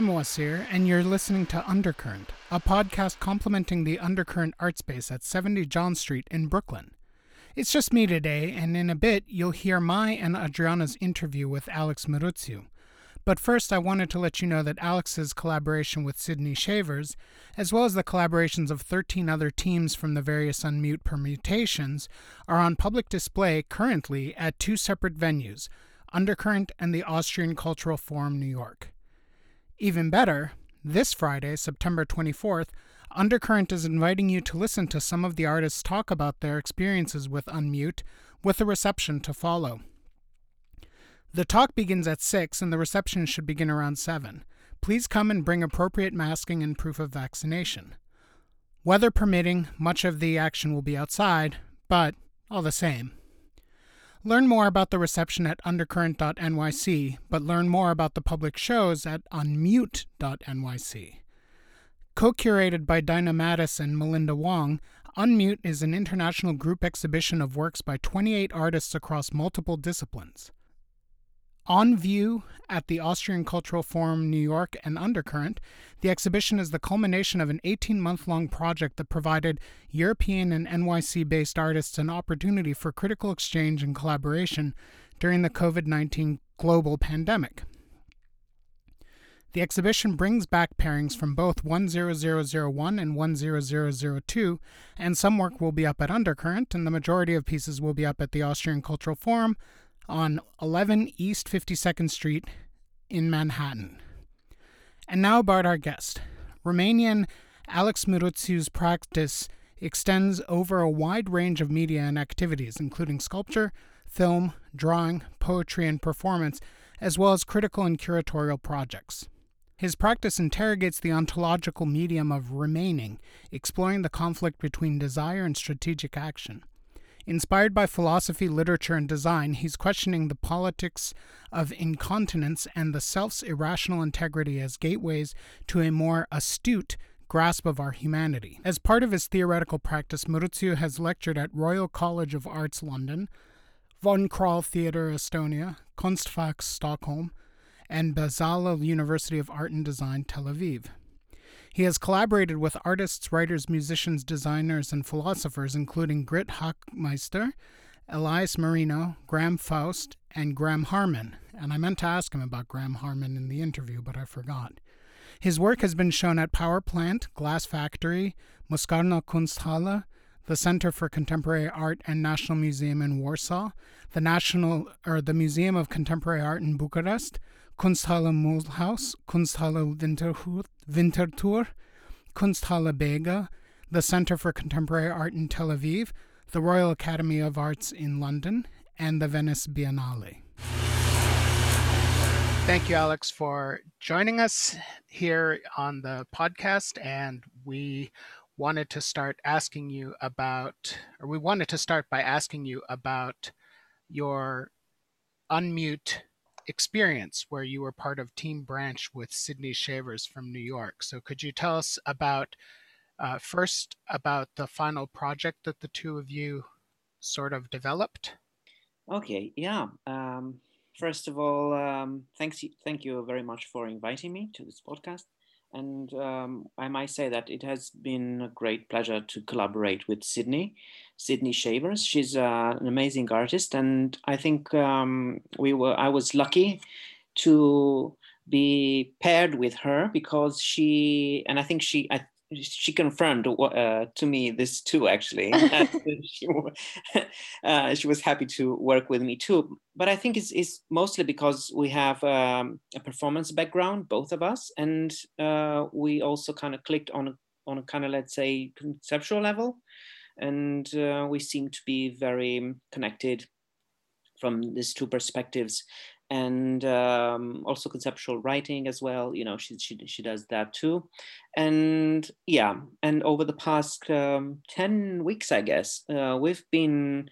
I'm Moacir, and you're listening to Undercurrent, a podcast complementing the Undercurrent art space at 70 John Street in Brooklyn. It's just me today, and in a bit, you'll hear my and Adriana's interview with Alex Mirutziu. But first, I wanted to let you know that Alex's collaboration with Sydney Shavers, as well as the collaborations of 13 other teams from the various Unmute permutations, are on public display currently at two separate venues Undercurrent and the Austrian Cultural Forum, New York. Even better, this Friday, September 24th, Undercurrent is inviting you to listen to some of the artists talk about their experiences with Unmute, with a reception to follow. The talk begins at 6 and the reception should begin around 7. Please come and bring appropriate masking and proof of vaccination. Weather permitting, much of the action will be outside, but all the same, Learn more about the reception at undercurrent.nyc, but learn more about the public shows at unmute.nyc. Co curated by Dinah Mattis and Melinda Wong, Unmute is an international group exhibition of works by 28 artists across multiple disciplines. On view at the Austrian Cultural Forum New York and Undercurrent, the exhibition is the culmination of an 18 month long project that provided European and NYC based artists an opportunity for critical exchange and collaboration during the COVID 19 global pandemic. The exhibition brings back pairings from both 10001 and 10002, and some work will be up at Undercurrent, and the majority of pieces will be up at the Austrian Cultural Forum, on 11 East 52nd Street in Manhattan. And now about our guest. Romanian Alex Mirutziu's practice extends over a wide range of media and activities, including sculpture, film, drawing, poetry, and performance, as well as critical and curatorial projects. His practice interrogates the ontological medium of remaining, exploring the conflict between desire and strategic action. Inspired by philosophy, literature, and design, he's questioning the politics of incontinence and the self's irrational integrity as gateways to a more astute grasp of our humanity. As part of his theoretical practice, Mirutziu has lectured at Royal College of Arts London, Von Krahl Theatre Estonia, Konstfack Stockholm, and Bezalel University of Art and Design Tel Aviv. He has collaborated with artists, writers, musicians, designers, and philosophers, including Grit Hockmeister, Elias Marino, Graham Faust, and Graham Harman. And I meant to ask him about Graham Harman in the interview, but I forgot. His work has been shown at Power Plant, Glass Factory, Műcsarnok Kunsthalle, the Center for Contemporary Art and National Museum in Warsaw, the National or the Museum of Contemporary Art in Bucharest, Kunsthalle Mulhouse, Kunsthalle Winterthur, Kunsthalle Bega, the Center for Contemporary Art in Tel Aviv, the Royal Academy of Arts in London, and the Venice Biennale. Thank you, Alex, for joining us here on the podcast. And we wanted to start asking you about, or we wanted to start by asking you about your unmute experience where you were part of Team Branch with Sydney Shavers from New York. So could you tell us about uh, first about the final project that the two of you sort of developed? Okay, yeah. Um, first of all, um, thanks, thank you very much for inviting me to this podcast. And um, I might say that it has been a great pleasure to collaborate with Sydney, Sydney Shavers. She's uh, an amazing artist, and I think um, we were. I was lucky to be paired with her because she, and I think she, I she confirmed uh, to me this too actually. She, uh, she, was happy to work with me too. But i think it's, it's mostly because we have um, a performance background both of us. And uh, we also kind of clicked on a, on a kind of let's say conceptual level. And uh, we seem to be very connected from these two perspectives and um, also conceptual writing as well. You know, she, she, she does that too. And yeah, and over the past um, 10 weeks, I guess, uh, we've been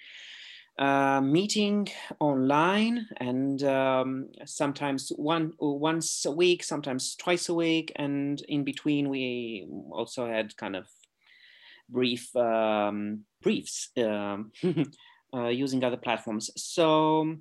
uh, meeting online and um, sometimes one once a week, sometimes twice a week. And in between, we also had kind of brief um, briefs um, uh, using other platforms. So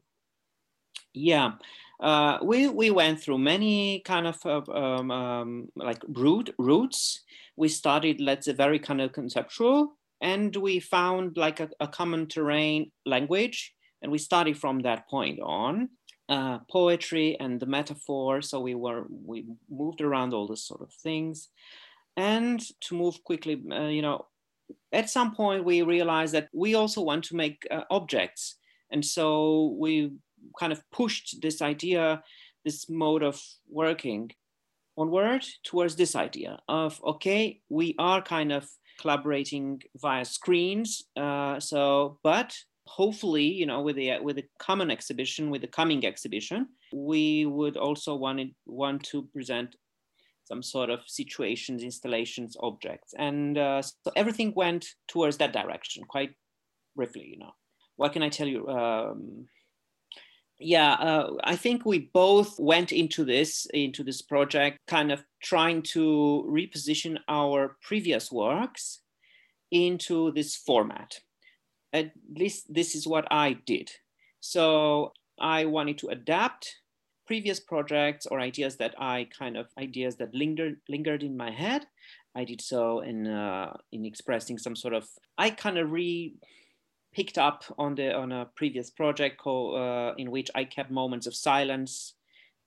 yeah uh, we we went through many kind of uh, um, um, like route routes. We started, let's say, very kind of conceptual, and we found like a, a common terrain language, and we started from that point on. Uh, poetry and the metaphor. So we were we moved around all those sort of things, and to move quickly, uh, you know, at some point we realized that we also want to make uh, objects, and so we kind of pushed this idea, this mode of working onward towards this idea of okay, we are kind of collaborating via screens. Uh, so, but hopefully, you know, with the with the common exhibition, with the coming exhibition, we would also want it, want to present some sort of situations, installations, objects, and uh, so everything went towards that direction quite briefly. You know, what can I tell you? Um, yeah uh, i think we both went into this into this project kind of trying to reposition our previous works into this format. At least this is what i did. So i wanted to adapt previous projects or ideas that i kind of ideas that lingered lingered in my head. I did so in uh, in expressing some sort of i kind of re picked up on the on a previous project called, uh, in which I kept moments of silence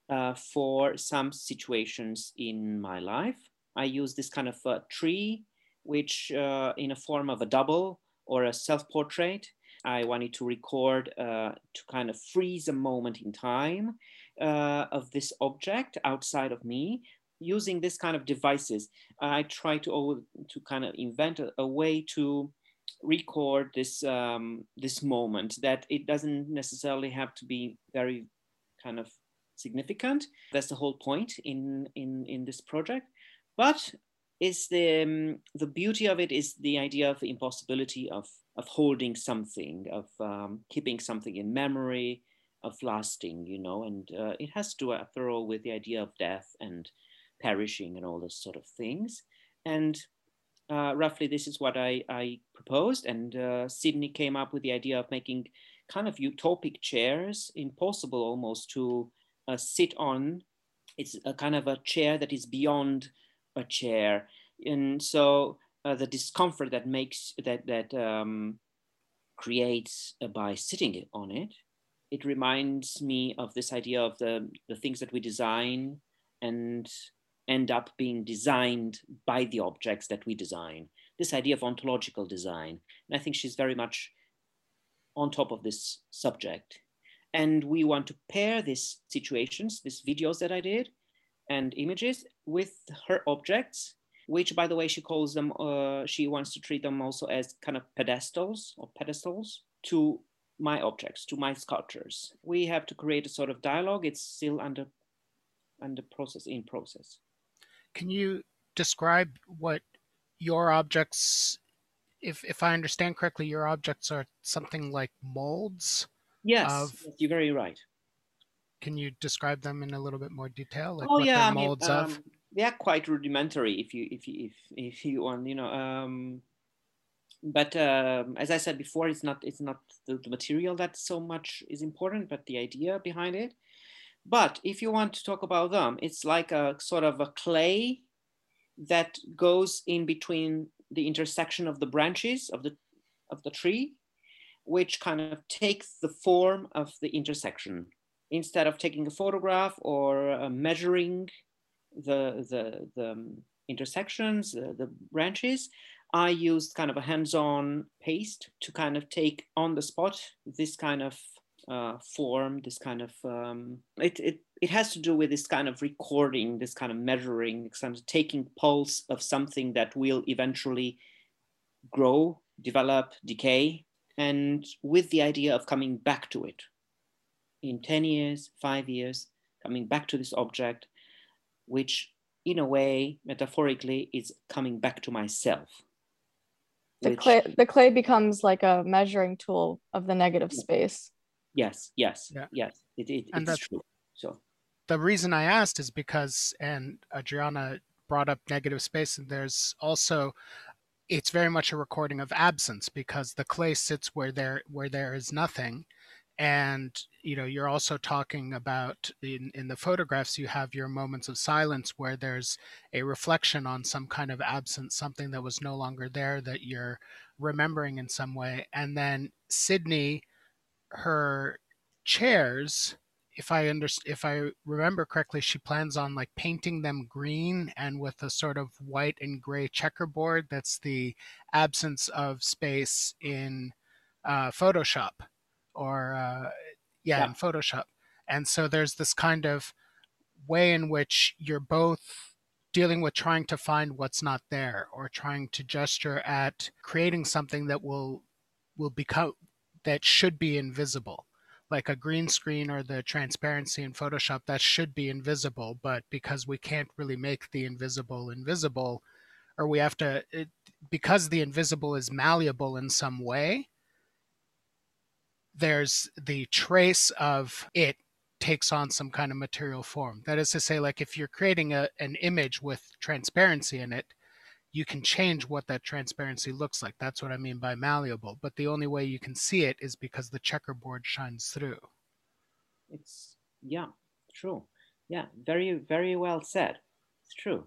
uh, for some situations in my life. I use this kind of a tree, which uh, in a form of a double or a self-portrait. I wanted to record uh, to kind of freeze a moment in time uh, of this object outside of me, using this kind of devices, I try to to kind of invent a, a way to record this um, this moment that it doesn't necessarily have to be very kind of significant. That's the whole point in in in this project. But is the um, the beauty of it is the idea of the impossibility of of holding something of um, keeping something in memory of lasting you know and uh, it has to do after all with the idea of death and perishing and all those sort of things. And uh, roughly this is what I, I proposed. And uh, Sydney came up with the idea of making kind of utopic chairs, impossible almost to uh, sit on. It's a kind of a chair that is beyond a chair. And so uh, the discomfort that makes that, that um, creates uh, by sitting on it, it reminds me of this idea of the, the things that we design and end up being designed by the objects that we design. This idea of ontological design. And I think she's very much on top of this subject. And we want to pair these situations, these videos that I did, and images with her objects, which, by the way, she calls them, uh, she wants to treat them also as kind of pedestals or pedestals to my objects, to my sculptures. We have to create a sort of dialogue. It's still under under process in process. Can you describe what your objects, if, if I understand correctly, your objects are something like molds? Yes, of, you're very right. Can you describe them in a little bit more detail? Like oh yeah, molds I mean, um, of? They are quite rudimentary if you if you if, if you want, you know. Um, but um, as I said before, it's not it's not the, the material that so much is important, but the idea behind it. But if you want to talk about them, it's like a sort of a clay that goes in between the intersection of the branches of the of the tree, which kind of takes the form of the intersection. Instead of taking a photograph or uh, measuring the the, the um, intersections, the branches, I used kind of a hands-on paste to kind of take on the spot this kind of uh, form, this kind of um, it, it it has to do with this kind of recording, this kind of measuring, kind of taking pulse of something that will eventually grow, develop, decay, and with the idea of coming back to it in 10 years, five years, coming back to this object, which in a way, metaphorically, is coming back to myself. The clay, the clay becomes like a measuring tool of the negative space. Yes, yes, yeah. yes. It, it, and it's true. So the reason I asked is because, and Adriana brought up negative space, and there's also it's very much a recording of absence because the clay sits where there where there is nothing, and you know you're also talking about in, in the photographs you have your moments of silence where there's a reflection on some kind of absence something that was no longer there that you're remembering in some way and then sydney her chairs if i under, if i remember correctly she plans on like painting them green and with a sort of white and gray checkerboard that's the absence of space in uh, photoshop or uh, yeah, yeah, in Photoshop. And so there's this kind of way in which you're both dealing with trying to find what's not there or trying to gesture at creating something that will will become that should be invisible like a green screen or the transparency in photoshop that should be invisible but because we can't really make the invisible invisible or we have to it, because the invisible is malleable in some way there's the trace of it takes on some kind of material form. That is to say, like if you're creating a, an image with transparency in it, you can change what that transparency looks like. That's what I mean by malleable. But the only way you can see it is because the checkerboard shines through. It's, yeah, true. Yeah, very, very well said. It's true.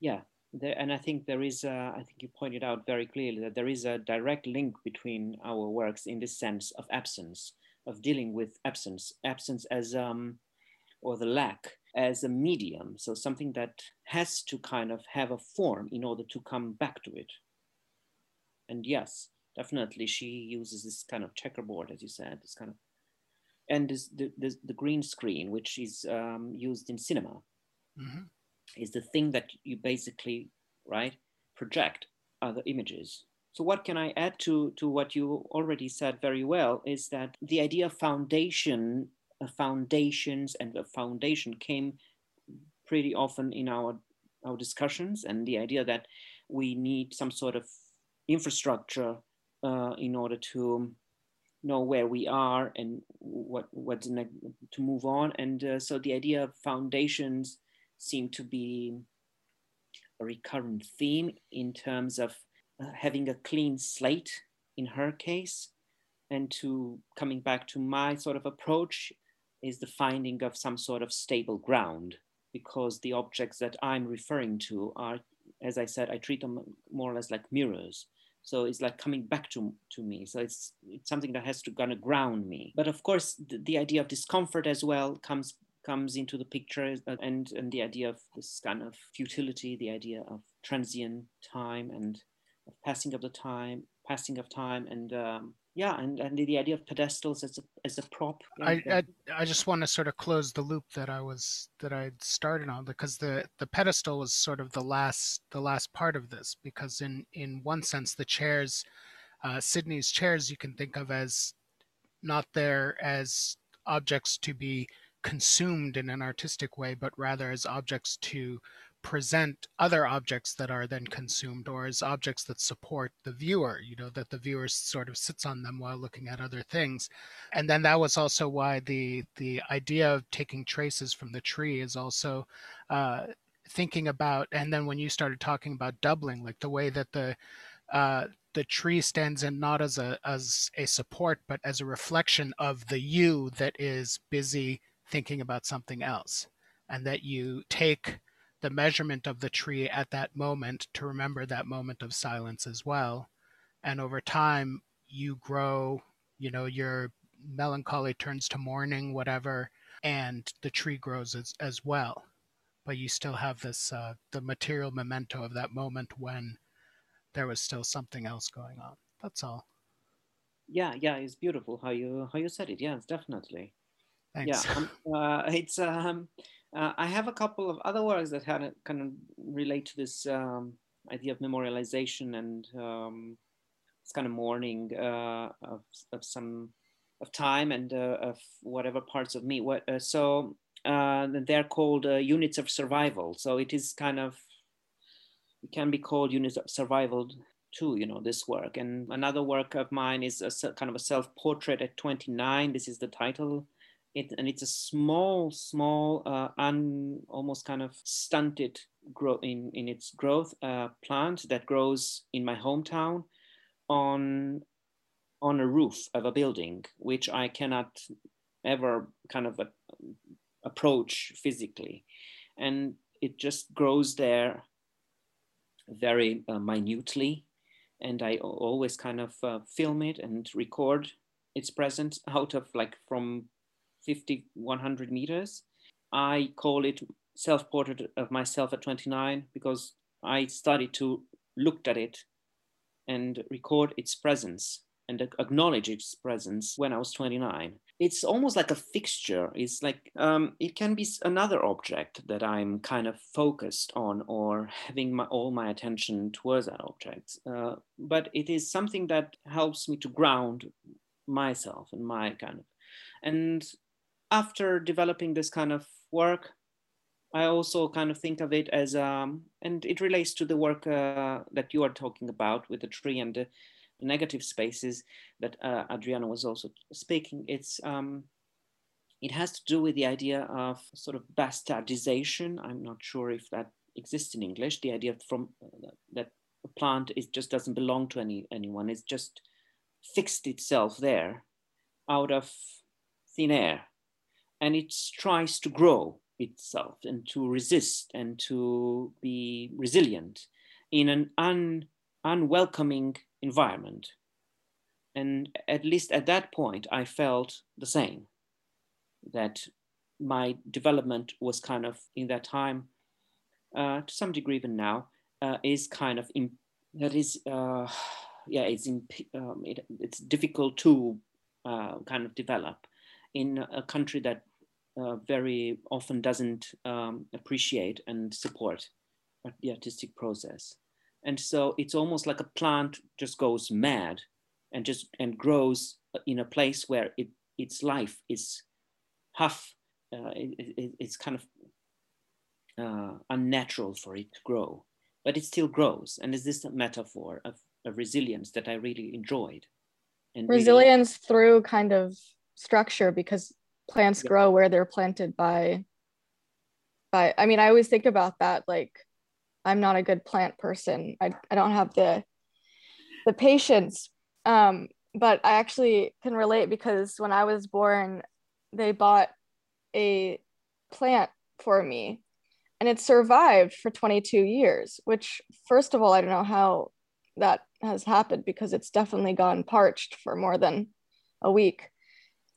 Yeah there, and I think there is, a, I think you pointed out very clearly that there is a direct link between our works in this sense of absence, of dealing with absence, absence as, um, or the lack as a medium. So something that has to kind of have a form in order to come back to it. And yes, definitely she uses this kind of checkerboard, as you said, this kind of, and this, the, the, the green screen, which is um, used in cinema. Mm-hmm is the thing that you basically, right, project other images. So what can I add to, to what you already said very well is that the idea of foundation, foundations and the foundation came pretty often in our, our discussions and the idea that we need some sort of infrastructure uh, in order to know where we are and what what's next to move on. And uh, so the idea of foundations seem to be a recurrent theme in terms of uh, having a clean slate in her case. And to coming back to my sort of approach is the finding of some sort of stable ground because the objects that I'm referring to are, as I said, I treat them more or less like mirrors. So it's like coming back to, to me. So it's, it's something that has to kind of ground me. But of course, the, the idea of discomfort as well comes comes into the picture uh, and, and the idea of this kind of futility, the idea of transient time and of passing of the time, passing of time and um, yeah, and, and the idea of pedestals as a, as a prop. I, I, I just want to sort of close the loop that I was that I started on because the the pedestal was sort of the last the last part of this because in in one sense the chairs, uh, Sydney's chairs you can think of as not there as objects to be consumed in an artistic way, but rather as objects to present other objects that are then consumed or as objects that support the viewer you know that the viewer sort of sits on them while looking at other things. And then that was also why the the idea of taking traces from the tree is also uh, thinking about and then when you started talking about doubling like the way that the uh, the tree stands in not as a as a support but as a reflection of the you that is busy thinking about something else. And that you take the measurement of the tree at that moment to remember that moment of silence as well. And over time you grow you know your melancholy turns to mourning whatever and the tree grows as, as well. But you still have this uh, the material memento of that moment when there was still something else going on. That's all. Yeah yeah it's beautiful how you how you said it. Yes definitely. Thanks. Yeah, um, uh, it's. Um, uh, I have a couple of other works that kind of relate to this um, idea of memorialization and um, this kind of mourning uh, of, of some of time and uh, of whatever parts of me. What uh, so uh, they're called units of survival. So it is kind of it can be called units of survival too. You know this work and another work of mine is a kind of a self portrait at 29. This is the title it, and it's a small, small, uh, un, almost kind of stunted grow in, in its growth uh, plant that grows in my hometown on on a roof of a building, which I cannot ever kind of a, approach physically. And it just grows there very uh, minutely. And I always kind of uh, film it and record its presence out of like from 50, 100 meters. I call it self-portrait of myself at 29 because I started to look at it and record its presence and acknowledge its presence when I was 29. It's almost like a fixture. It's like um, it can be another object that I'm kind of focused on or having my, all my attention towards that object. Uh, but it is something that helps me to ground myself and my kind of. And after developing this kind of work, I also kind of think of it as, um, and it relates to the work uh, that you are talking about with the tree and the, negative spaces that uh, Adriana was also speaking. It's um, it has to do with the idea of sort of bastardization. I'm not sure if that exists in English. The idea from uh, that a plant is just doesn't belong to any anyone. It's just fixed itself there out of thin air, and it tries to grow itself and to resist and to be resilient in an un, unwelcoming environment. And at least at that point, I felt the same that my development was kind of in that time, uh, to some degree, even now, uh, is kind of in, that is, uh, yeah, it's in, um, it, it's difficult to uh, kind of develop in a country that uh, very often doesn't um, appreciate and support the artistic process. And so it's almost like a plant just goes mad and just and grows in a place where it, its life is half, uh, it, it, it's kind of uh, unnatural for it to grow, but it still grows. And is this a metaphor of, of resilience that I really enjoyed? And resilience really, through kind of structure because plants yeah. grow where they're planted by by i mean i always think about that like i'm not a good plant person. I, I don't have the the patience. Um but i actually can relate because when i was born they bought a plant for me and it survived for 22 years which first of all i don't know how that has happened because it's definitely gone parched for more than a week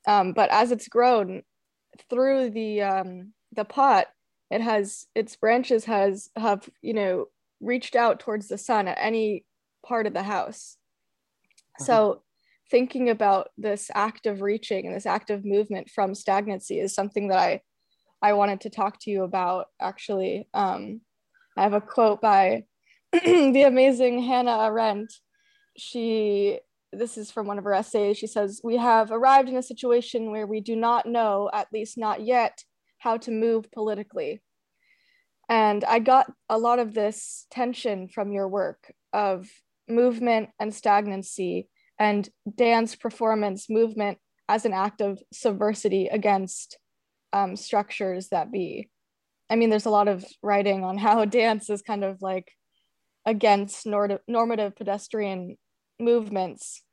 um, but as it's grown through the um, the pot, it has its branches has have you know reached out towards the sun at any part of the house. Uh-huh. So thinking about this act of reaching and this act of movement from stagnancy is something that I I wanted to talk to you about actually. Um, I have a quote by the amazing Hannah Arendt. She this is from one of her essays. She says, We have arrived in a situation where we do not know, at least not yet, how to move politically. And I got a lot of this tension from your work of movement and stagnancy and dance performance movement as an act of subversity against um, structures that be. I mean, there's a lot of writing on how dance is kind of like against normative pedestrian movements,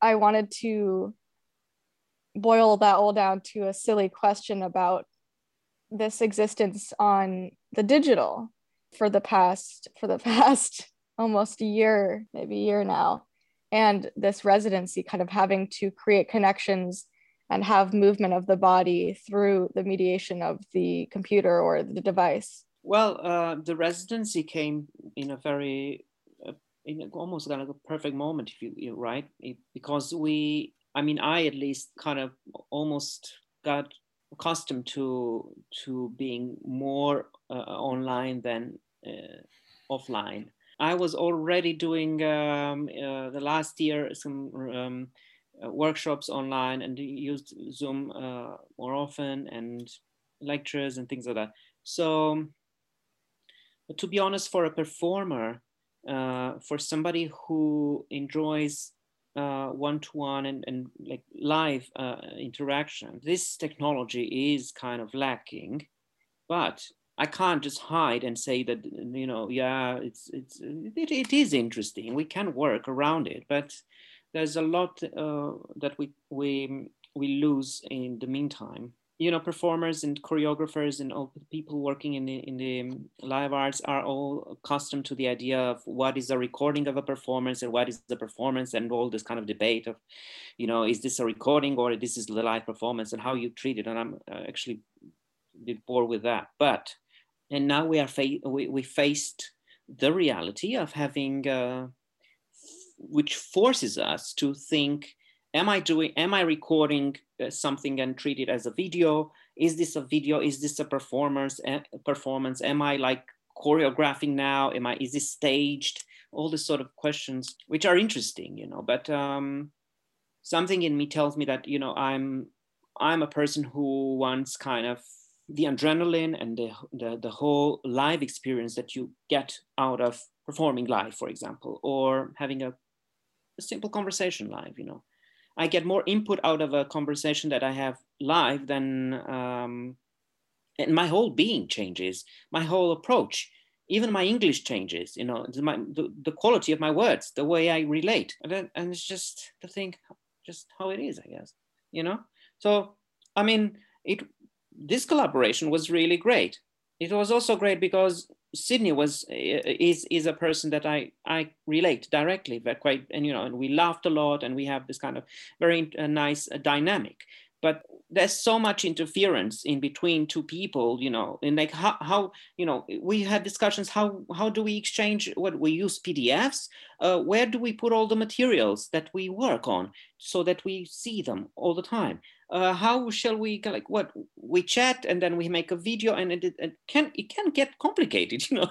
I wanted to boil that all down to a silly question about this existence on the digital for the past for the past almost a year maybe a year now and this residency kind of having to create connections and have movement of the body through the mediation of the computer or the device. Well uh, the residency came in a very almost kind of a perfect moment if you you're right? It, because we i mean i at least kind of almost got accustomed to to being more uh, online than uh, offline. I was already doing um, uh, the last year some um, uh, workshops online and used zoom uh, more often and lectures and things like that. So to be honest for a performer for somebody who enjoys one to one and, and like live uh, interaction, this technology is kind of lacking. But I can't just hide and say that you know, yeah, it's it's it, it is interesting. We can work around it, but there's a lot uh, that we we we lose in the meantime you know performers and choreographers and all the people working in the in the live arts are all accustomed to the idea of what is a recording of a performance and what is the performance and all this kind of debate of you know is this a recording or this is the live performance and how you treat it. And i'm uh, actually a bit bored with that. But and now we are fa- we, we faced the reality of having uh, which forces us to think am i doing am i recording uh, something and treat it as a video? Is this a video? Is this a performance a performance? Am i like choreographing now? Am i is this staged? All these sort of questions which are interesting you know but um, something in me tells me that you know i'm i'm a person who wants kind of the adrenaline and the, the, the whole live experience that you get out of performing live for example or having a, a simple conversation live you know I get more input out of a conversation that I have live than, um, and my whole being changes, my whole approach, even my English changes, you know, my, the, the quality of my words, the way I relate. And, then, and it's just the thing, just how it is, I guess, you know? So, I mean, it, this collaboration was really great. It was also great because Sydney was is is a person that I I relate directly, but quite and you know, and we laughed a lot, and we have this kind of very uh, nice uh, dynamic. But there's so much interference in between two people, you know, and like how how you know we have discussions. How how do we exchange? What we use PDFs? Uh, where do we put all the materials that we work on so that we see them all the time? uh, how shall we like what we chat and then we make a video and it, it can it can get complicated you know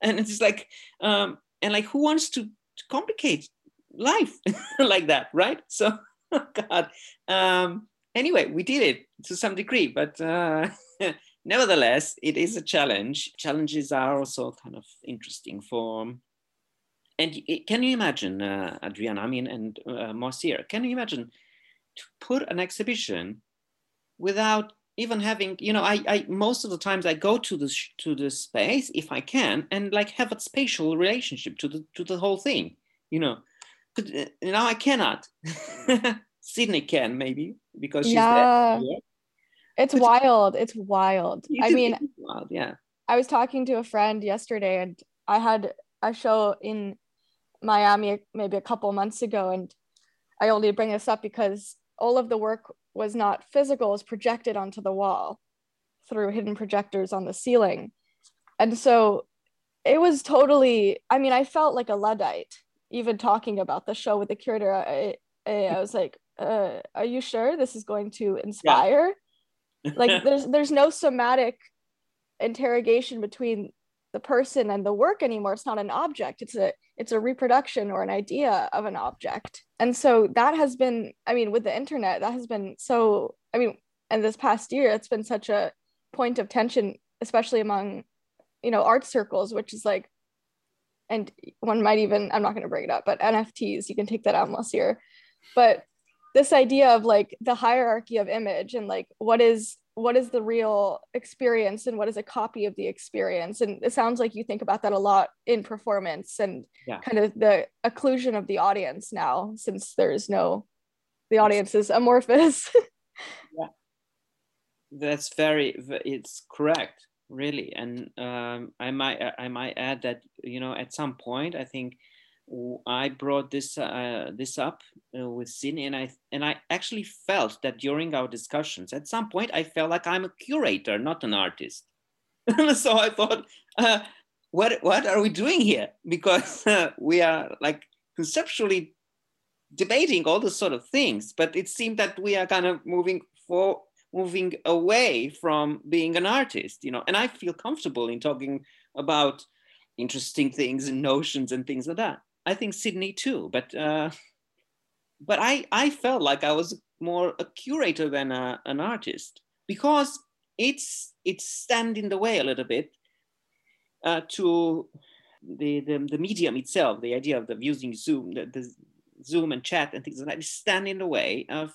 and it's like um and like who wants to, to complicate life like that right so oh god um anyway we did it to some degree but uh nevertheless it is a challenge. Challenges are also kind of interesting for and can you imagine uh, adriana i mean and uh, Moacir, can you imagine to put an exhibition without even having you know I, I most of the times i go to this to the space if i can and like have a spatial relationship to the to the whole thing you know. But uh, now i cannot sydney can maybe because she's yeah. there it's wild it's wild i mean wild, yeah i was talking to a friend yesterday and i had a show in miami maybe a couple months ago and i only bring this up because all of the work was not physical, it was projected onto the wall through hidden projectors on the ceiling. And so it was totally, I mean, I felt like a Luddite even talking about the show with the curator. I, I, I was like, uh, are you sure this is going to inspire? Yeah. like there's there's no somatic interrogation between the person and the work anymore it's not an object it's a it's a reproduction or an idea of an object and so that has been i mean with the internet that has been so i mean and this past year it's been such a point of tension especially among you know art circles which is like and one might even i'm not going to bring it up but nfts you can take that out Moacir but this idea of like the hierarchy of image and like what is what is the real experience and what is a copy of the experience. And it sounds like you think about that a lot in performance and yeah. kind of the occlusion of the audience now since there's no the audience is amorphous. Yeah. That's very it's correct really. And um, i might i might add that you know at some point i think I brought this uh, this up uh, with Sydney, and I and I actually felt that during our discussions, at some point, I felt like I'm a curator, not an artist. so I thought, uh, what what are we doing here? Because uh, we are like conceptually debating all those sort of things, but it seemed that we are kind of moving for moving away from being an artist, you know. And I feel comfortable in talking about interesting things and notions and things like that. I think Sydney too, but uh, but I I felt like I was more a curator than a, an artist because it's it's stand in the way a little bit uh, to the, the the medium itself, the idea of the using Zoom, the, the Zoom and chat and things like that, stand in the way of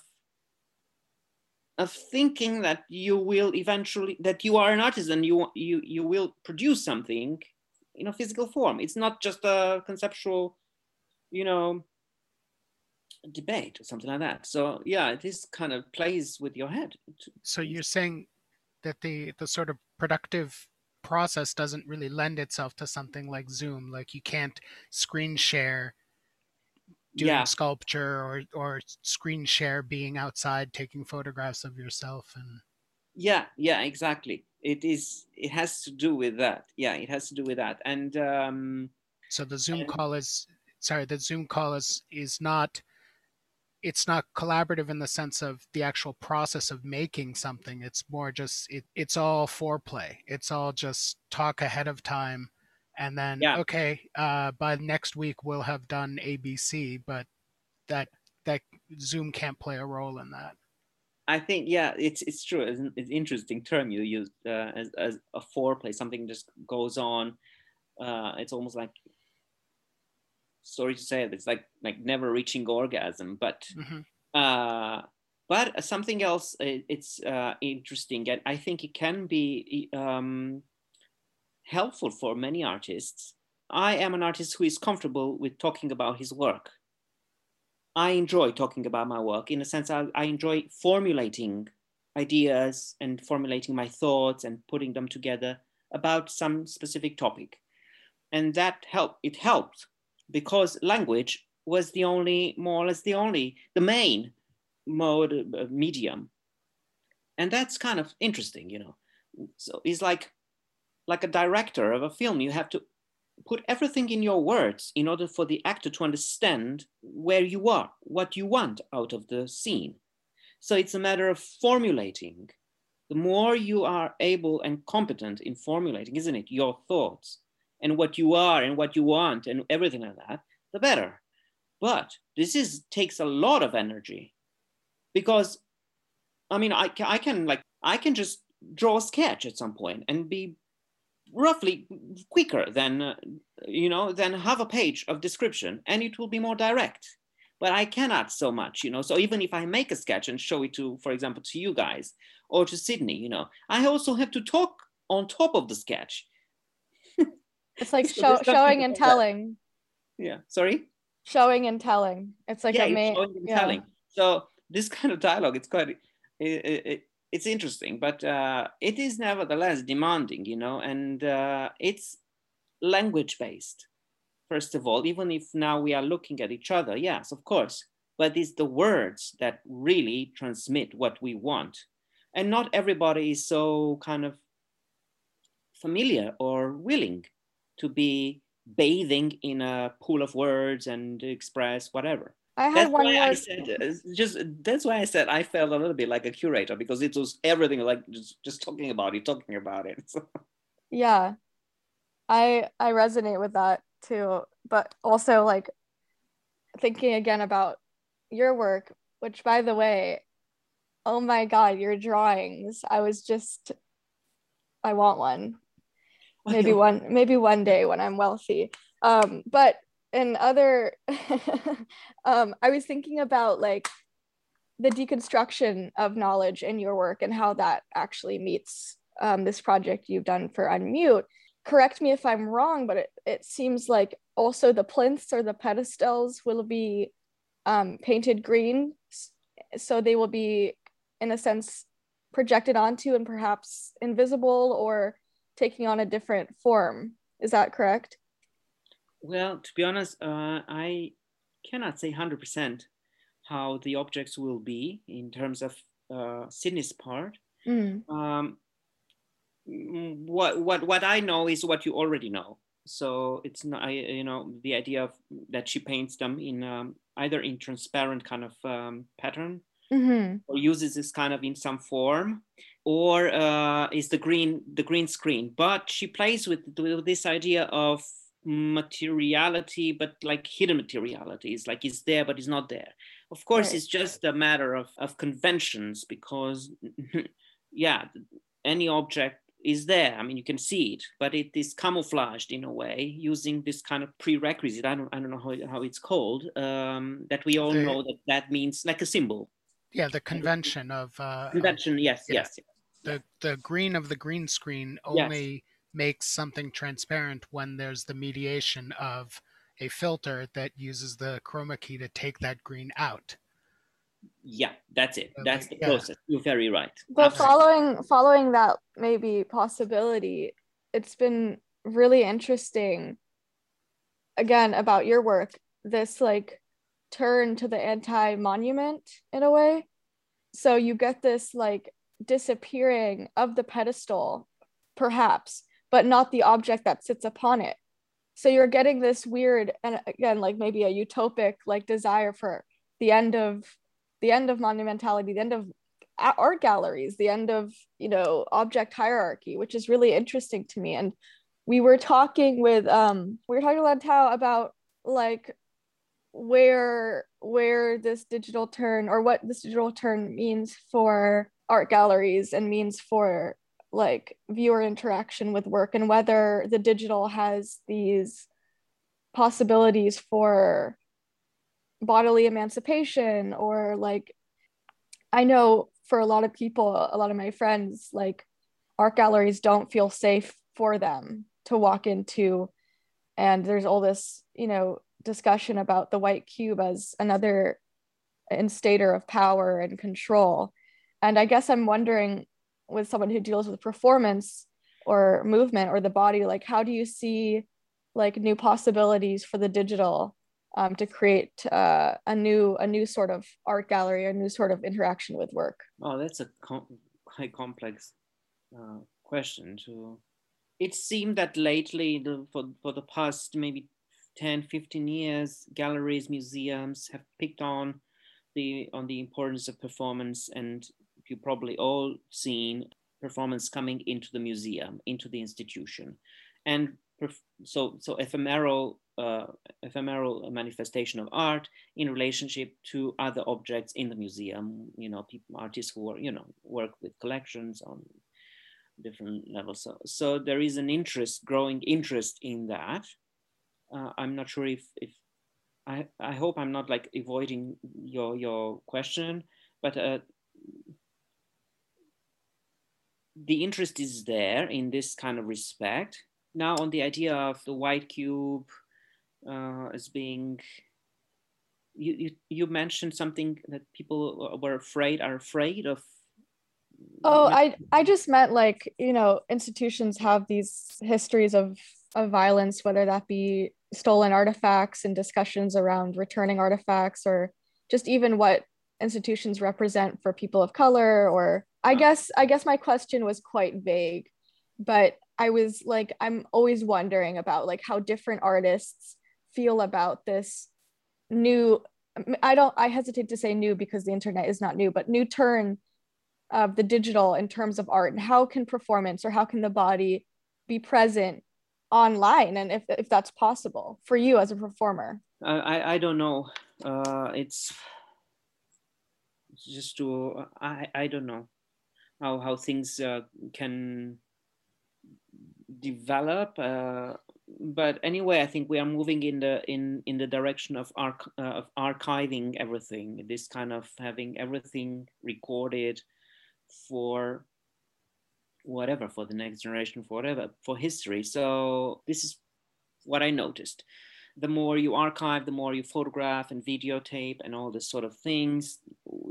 of thinking that you will eventually that you are an artist and you you you will produce something in a physical form. It's not just a conceptual, you know, debate or something like that. So yeah, this kind of plays with your head. So you're saying that the the sort of productive process doesn't really lend itself to something like Zoom. Like you can't screen share doing yeah. sculpture or or screen share being outside taking photographs of yourself and yeah yeah exactly it is it has to do with that yeah it has to do with that and um so the zoom and, call is sorry the zoom call is is not it's not collaborative in the sense of the actual process of making something. It's more just it, it's all foreplay. It's all just talk ahead of time and then yeah. okay uh, by next week we'll have done abc but that that zoom can't play a role in that. I think yeah it's it's true. It's an, it's an interesting term you use uh, as, as a foreplay. Something just goes on uh, it's almost like sorry to say it, it's like like never reaching orgasm but mm-hmm. uh but something else it's uh interesting and i think it can be um helpful for many artists. I am an artist who is comfortable with talking about his work. I enjoy talking about my work in a sense i, I enjoy formulating ideas and formulating my thoughts and putting them together about some specific topic. And that help it helped because language was the only, more or less the only, the main mode uh, medium. And that's kind of interesting, you know. So it's like, like a director of a film, you have to put everything in your words in order for the actor to understand where you are, what you want out of the scene. So it's a matter of formulating. The more you are able and competent in formulating, isn't it, your thoughts, and what you are and what you want and everything like that, the better. But this is takes a lot of energy because I mean, I, I can like, I can just draw a sketch at some point and be roughly quicker than, uh, you know, than half a page of description and it will be more direct. But I cannot so much, you know. So even if I make a sketch and show it to, for example, to you guys or to Sydney, you know, I also have to talk on top of the sketch it's like so show, showing and telling. Yeah. Sorry. Showing and telling. It's like yeah, a main, showing and yeah. telling. So this kind of dialogue, it's quite. It, it, it's interesting, but uh, it is nevertheless demanding, you know, and uh, it's language based. First of all, even if now we are looking at each other, yes, of course, but it's the words that really transmit what we want. And not everybody is so kind of familiar or willing to be bathing in a pool of words and express whatever. I had that's one why. I said just that's why I said I felt a little bit like a curator because it was everything like just just talking about it, talking about it. yeah, I I resonate with that too, but also like thinking again about your work, which by the way, oh my god, your drawings! I was just I want one maybe one maybe one day when i'm wealthy. Um but in other um i was thinking about like the deconstruction of knowledge in your work and how that actually meets um, this project you've done for unmute. Correct me if i'm wrong but it, it seems like also the plinths or the pedestals will be um, painted green so they will be in a sense projected onto and perhaps invisible or taking on a different form. Is that correct? Well, to be honest, uh, I cannot say 100% how the objects will be in terms of uh, Sydney's part. Mm. Um, what, what, what I know is what you already know. So it's not, I, you know, the idea of that she paints them in um, either in transparent kind of um, pattern mm-hmm. or uses this kind of in some form or uh, is the green the green screen. But she plays with, with this idea of materiality but like hidden materiality. Is like it's there but it's not there. Of course right. it's just a matter of, of conventions because yeah any object is there. I mean you can see it but it is camouflaged in a way using this kind of prerequisite. I don't, I don't know how, how it's called um, that we all know that that means like a symbol yeah, the convention of uh, convention. Of, yes, yeah, yes, The the green of the green screen only yes. makes something transparent when there's the mediation of a filter that uses the chroma key to take that green out. Yeah, that's it. That's like, the yeah. process. You're very right. But Absolutely. following following that maybe possibility, it's been really interesting again about your work, this like turn to the anti-monument in a way. So you get this like disappearing of the pedestal, perhaps, but not the object that sits upon it. So you're getting this weird and again, like maybe a utopic like desire for the end of the end of monumentality, the end of art galleries, the end of you know object hierarchy, which is really interesting to me. And we were talking with um we were talking to Lan Tao about like where where this digital turn or what this digital turn means for art galleries and means for like viewer interaction with work and whether the digital has these possibilities for bodily emancipation or like i know for a lot of people a lot of my friends like art galleries don't feel safe for them to walk into and there's all this you know discussion about the white cube as another instator of power and control and i guess i'm wondering with someone who deals with performance or movement or the body like how do you see like new possibilities for the digital um, to create uh, a new a new sort of art gallery a new sort of interaction with work Oh, that's a com- quite complex uh, question. To it seemed that lately, the, for for the past maybe 10, 15 years, galleries, museums have picked on the on the importance of performance, and you probably all seen performance coming into the museum, into the institution, and so so ephemeral. Uh, ephemeral manifestation of art in relationship to other objects in the museum you know people artists who are you know work with collections on different levels so, so there is an interest growing interest in that uh, i'm not sure if if i i hope i'm not like avoiding your your question but uh, the interest is there in this kind of respect. Now on the idea of the white cube uh, as being you, you you mentioned something that people were afraid are afraid of. Oh, I I just meant like, you know, institutions have these histories of of violence, whether that be stolen artifacts and discussions around returning artifacts or just even what institutions represent for people of color or I guess I guess my question was quite vague, but I was like I'm always wondering about like how different artists feel about this new I don't I hesitate to say new because the internet is not new, but new turn of the digital in terms of art and how can performance or how can the body be present online and if, if that's possible for you as a performer? I, I don't know. Uh, it's it's just to I I don't know how how things uh, can develop uh, but anyway I think we are moving in the in in the direction of arch- uh, of archiving everything this kind of having everything recorded for whatever for the next generation for whatever for history. So this is what i noticed. The more you archive the more you photograph and videotape and all this sort of things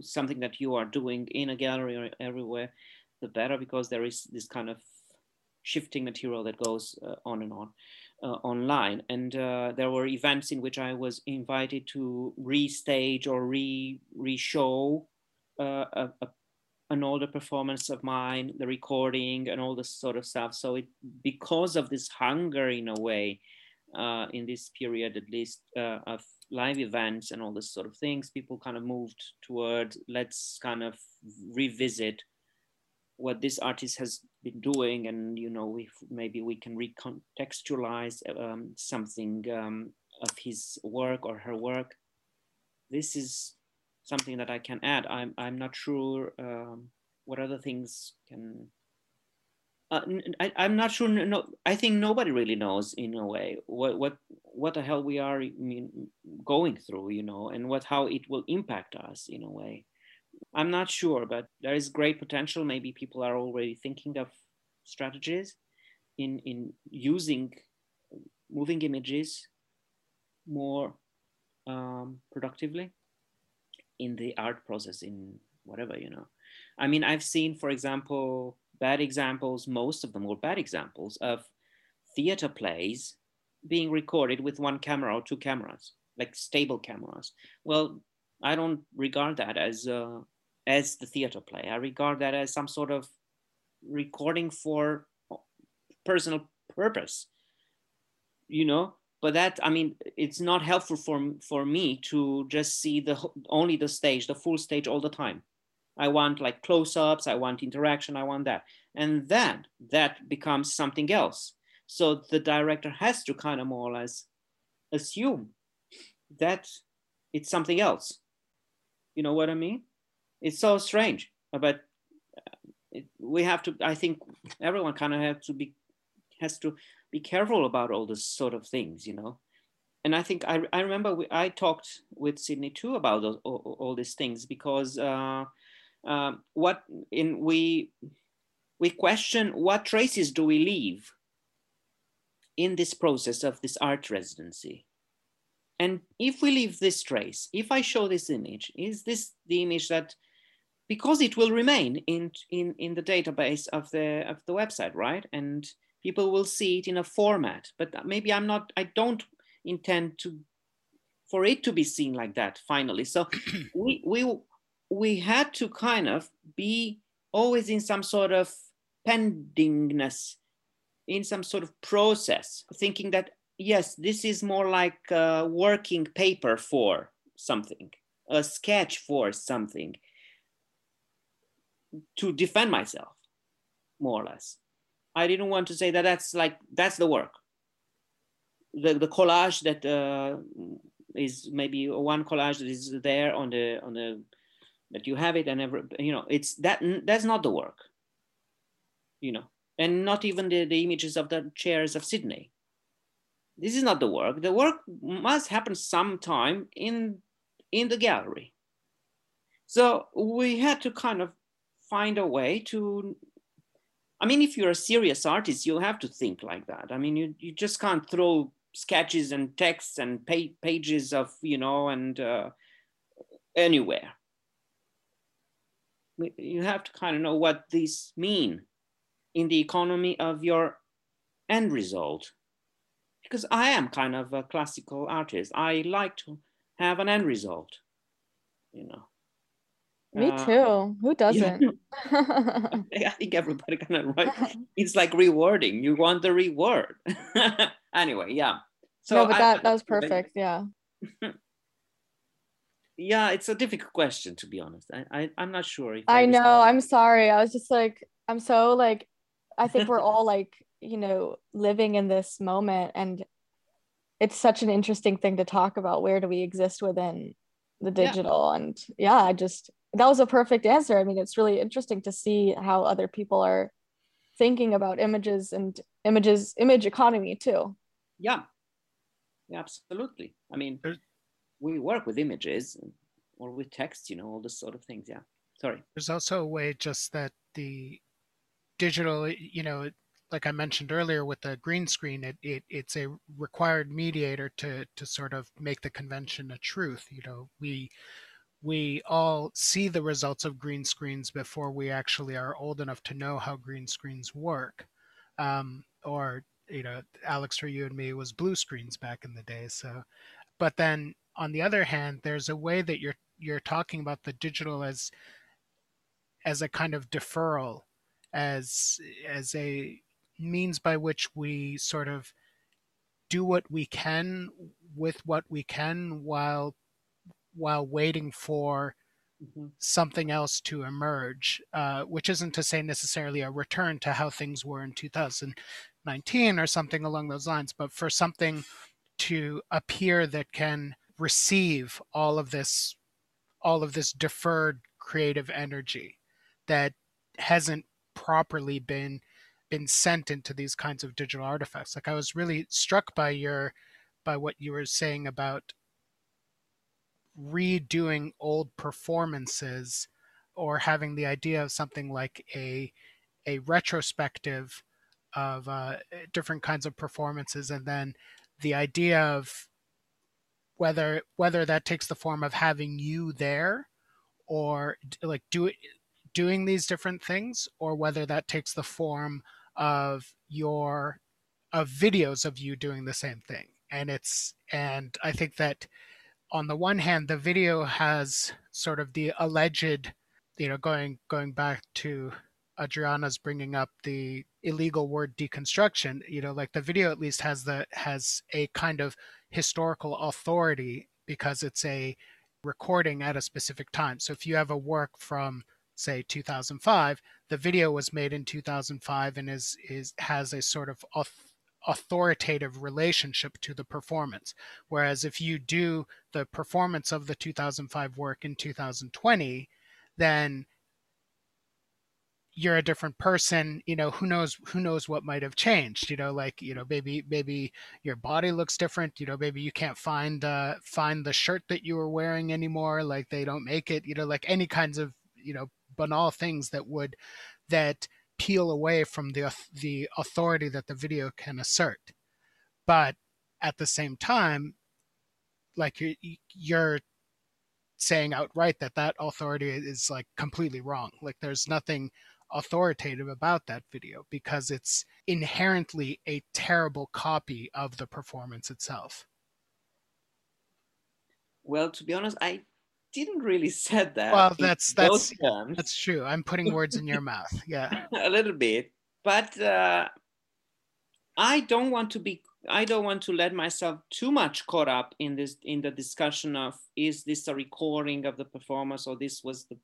something that you are doing in a gallery or everywhere the better because there is this kind of shifting material that goes uh, on and on uh, online. And uh, there were events in which i was invited to restage or re re-show uh, a, a an older performance of mine, the recording and all this sort of stuff. So it because of this hunger in a way, uh, in this period at least uh, of live events and all this sort of things, people kind of moved toward let's kind of revisit what this artist has been doing, and you know, if maybe we can recontextualize um, something um, of his work or her work. This is something that I can add. I'm I'm not sure um, what other things can. Uh, I, I'm not sure. No, I think nobody really knows in a way what what what the hell we are mean, going through, you know, and what how it will impact us in a way. I'm not sure, but there is great potential. Maybe people are already thinking of strategies in in using moving images more um, productively in the art process in whatever you know. I mean i've seen for example bad examples most of them were bad examples of theater plays being recorded with one camera or two cameras like stable cameras. Well i don't regard that as uh, as the theater play. I regard that as some sort of recording for personal purpose you know but that i mean it's not helpful for for me to just see the only the stage the full stage all the time. I want like close-ups i want interaction i want that. And then that becomes something else. So the director has to kind of more or less assume that it's something else. You know what i mean? It's so strange uh, but uh, it, we have to i think everyone kind of has to be has to be careful about all this sort of things, you know. And I think I, I remember we, I talked with Sydney too about those, all, all these things because uh, uh, what in we we question what traces do we leave in this process of this art residency. And if we leave this trace, if I show this image, is this the image that because it will remain in in in the database of the of the website, right? And people will see it in a format but maybe i'm not i don't intend to for it to be seen like that finally. So we we we had to kind of be always in some sort of pendingness in some sort of process thinking that yes this is more like a working paper for something a sketch for something to defend myself more or less I didn't want to say that that's like that's the work. The the collage that uh, is maybe one collage that is there on the on the that you have it and every you know it's that that's not the work. You know, and not even the, the images of the chairs of Sydney. This is not the work. The work must happen sometime in in the gallery. So we had to kind of find a way to I mean, if you're a serious artist, you'll have to think like that. I mean, you, you just can't throw sketches and texts and pa- pages of, you know, and uh, anywhere. You have to kind of know what these mean in the economy of your end result. Because I am kind of a classical artist. I like to have an end result, you know. Me uh, too. Who doesn't? Yeah. I think everybody kind of right. It's like rewarding. You want the reward. anyway, yeah. So no, but I, that that was perfect. Yeah. yeah, it's a difficult question to be honest. I, I I'm not sure. I, I know. I'm sorry. I was just like, I'm so like, I think we're all like, you know, living in this moment, and it's such an interesting thing to talk about. Where do we exist within the digital? Yeah. And yeah, I just that was a perfect answer. I mean, it's really interesting to see how other people are thinking about images and images, image economy too. Yeah, yeah absolutely. I mean, we work with images or with text, you know, all this sort of things. Yeah. Sorry. There's also a way just that the digital, you know, like I mentioned earlier with the green screen, it, it it's a required mediator to to sort of make the convention a truth. You know, we we all see the results of green screens before we actually are old enough to know how green screens work. Um, or, you know, Alex, for you and me, was blue screens back in the day. So, but then on the other hand, there's a way that you're you're talking about the digital as as a kind of deferral, as as a means by which we sort of do what we can with what we can while while waiting for mm-hmm. something else to emerge, uh, which isn't to say necessarily a return to how things were in 2019 or something along those lines, but for something to appear that can receive all of this all of this deferred creative energy that hasn't properly been been sent into these kinds of digital artifacts like i was really struck by your by what you were saying about redoing old performances or having the idea of something like a a retrospective of uh, different kinds of performances and then the idea of whether whether that takes the form of having you there or like do it doing these different things or whether that takes the form of your of videos of you doing the same thing. And it's and i think that on the one hand the video has sort of the alleged you know going going back to adriana's bringing up the illegal word deconstruction you know like the video at least has the has a kind of historical authority because it's a recording at a specific time. So if you have a work from say 2005 the video was made in 2005 and is is has a sort of authoritative relationship to the performance. Whereas if you do the performance of the 2005 work in 2020 then you're a different person you know who knows who knows what might have changed you know like you know maybe maybe your body looks different you know maybe you can't find uh find the shirt that you were wearing anymore like they don't make it you know like any kinds of you know banal things that would that peel away from the the authority that the video can assert but at the same time like you're, you're saying outright that that authority is like completely wrong like there's nothing authoritative about that video because it's inherently a terrible copy of the performance itself. Well, to be honest, I didn't really said that. Well, that's that's that's true. I'm putting words in your mouth. Yeah, a little bit, but uh, I don't want to be. I don't want to let myself too much caught up in this in the discussion of is this a recording of the performance or this was the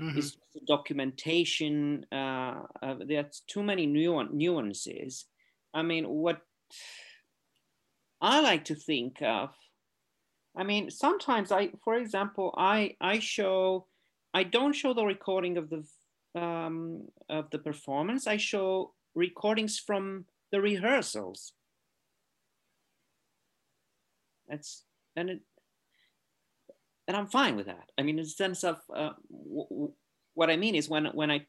Mm-hmm. It's documentation. Uh, uh, there's too many nuances. I mean, what I like to think of. I mean, sometimes I, for example, I I show, I don't show the recording of the um, of the performance. I show recordings from the rehearsals. That's and it and I'm fine with that. I mean, in the sense of uh, what I mean is when when I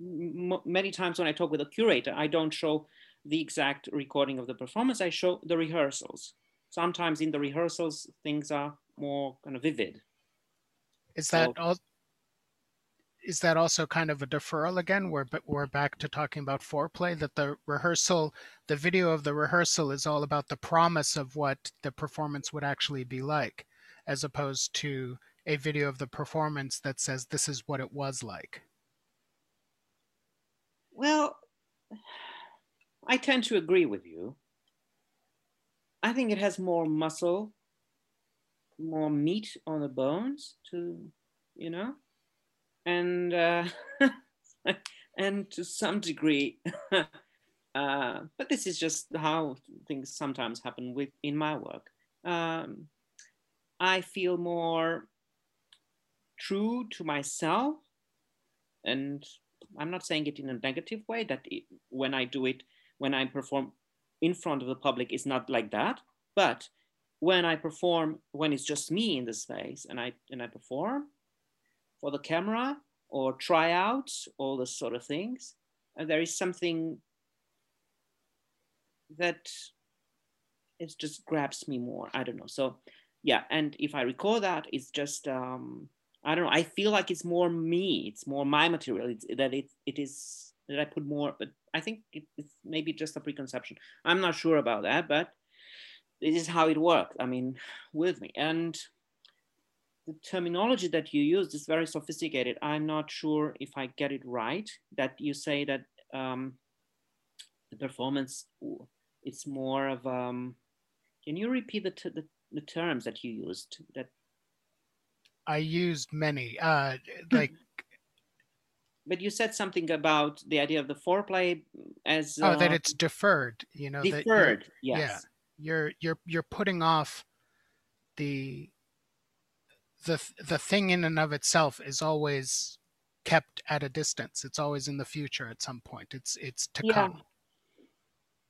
many times when I talk with a curator, I don't show the exact recording of the performance. I show the rehearsals. Sometimes in the rehearsals, things are more kind of vivid. Is that so, all? Is that also kind of a deferral again? We're we're back to talking about foreplay. That the rehearsal, the video of the rehearsal, is all about the promise of what the performance would actually be like as opposed to a video of the performance that says this is what it was like? Well, I tend to agree with you. I think it has more muscle, more meat on the bones to, you know, and uh, and to some degree, uh, but this is just how things sometimes happen with in my work. Um, I feel more true to myself. And I'm not saying it in a negative way that it, when I do it, when I perform in front of the public, is not like that. But when I perform, when it's just me in the space and I, and I perform for the camera or try out all the sort of things, uh, there is something that it just grabs me more. I don't know. So yeah and if i record that it's just um i don't know i feel like it's more me it's more my material it's that it, it is that i put more but i think it, it's maybe just a preconception i'm not sure about that but this is how it works i mean with me and the terminology that you use is very sophisticated i'm not sure if i get it right that you say that um, the performance it's more of um, can you repeat the, the the terms that you used that I used many. Uh, like, but you said something about the idea of the foreplay as oh, that uh, it's deferred. You know, deferred. yes. Yeah, you're you're you're putting off the the the thing in and of itself is always kept at a distance. It's always in the future at some point. It's it's to yeah. come.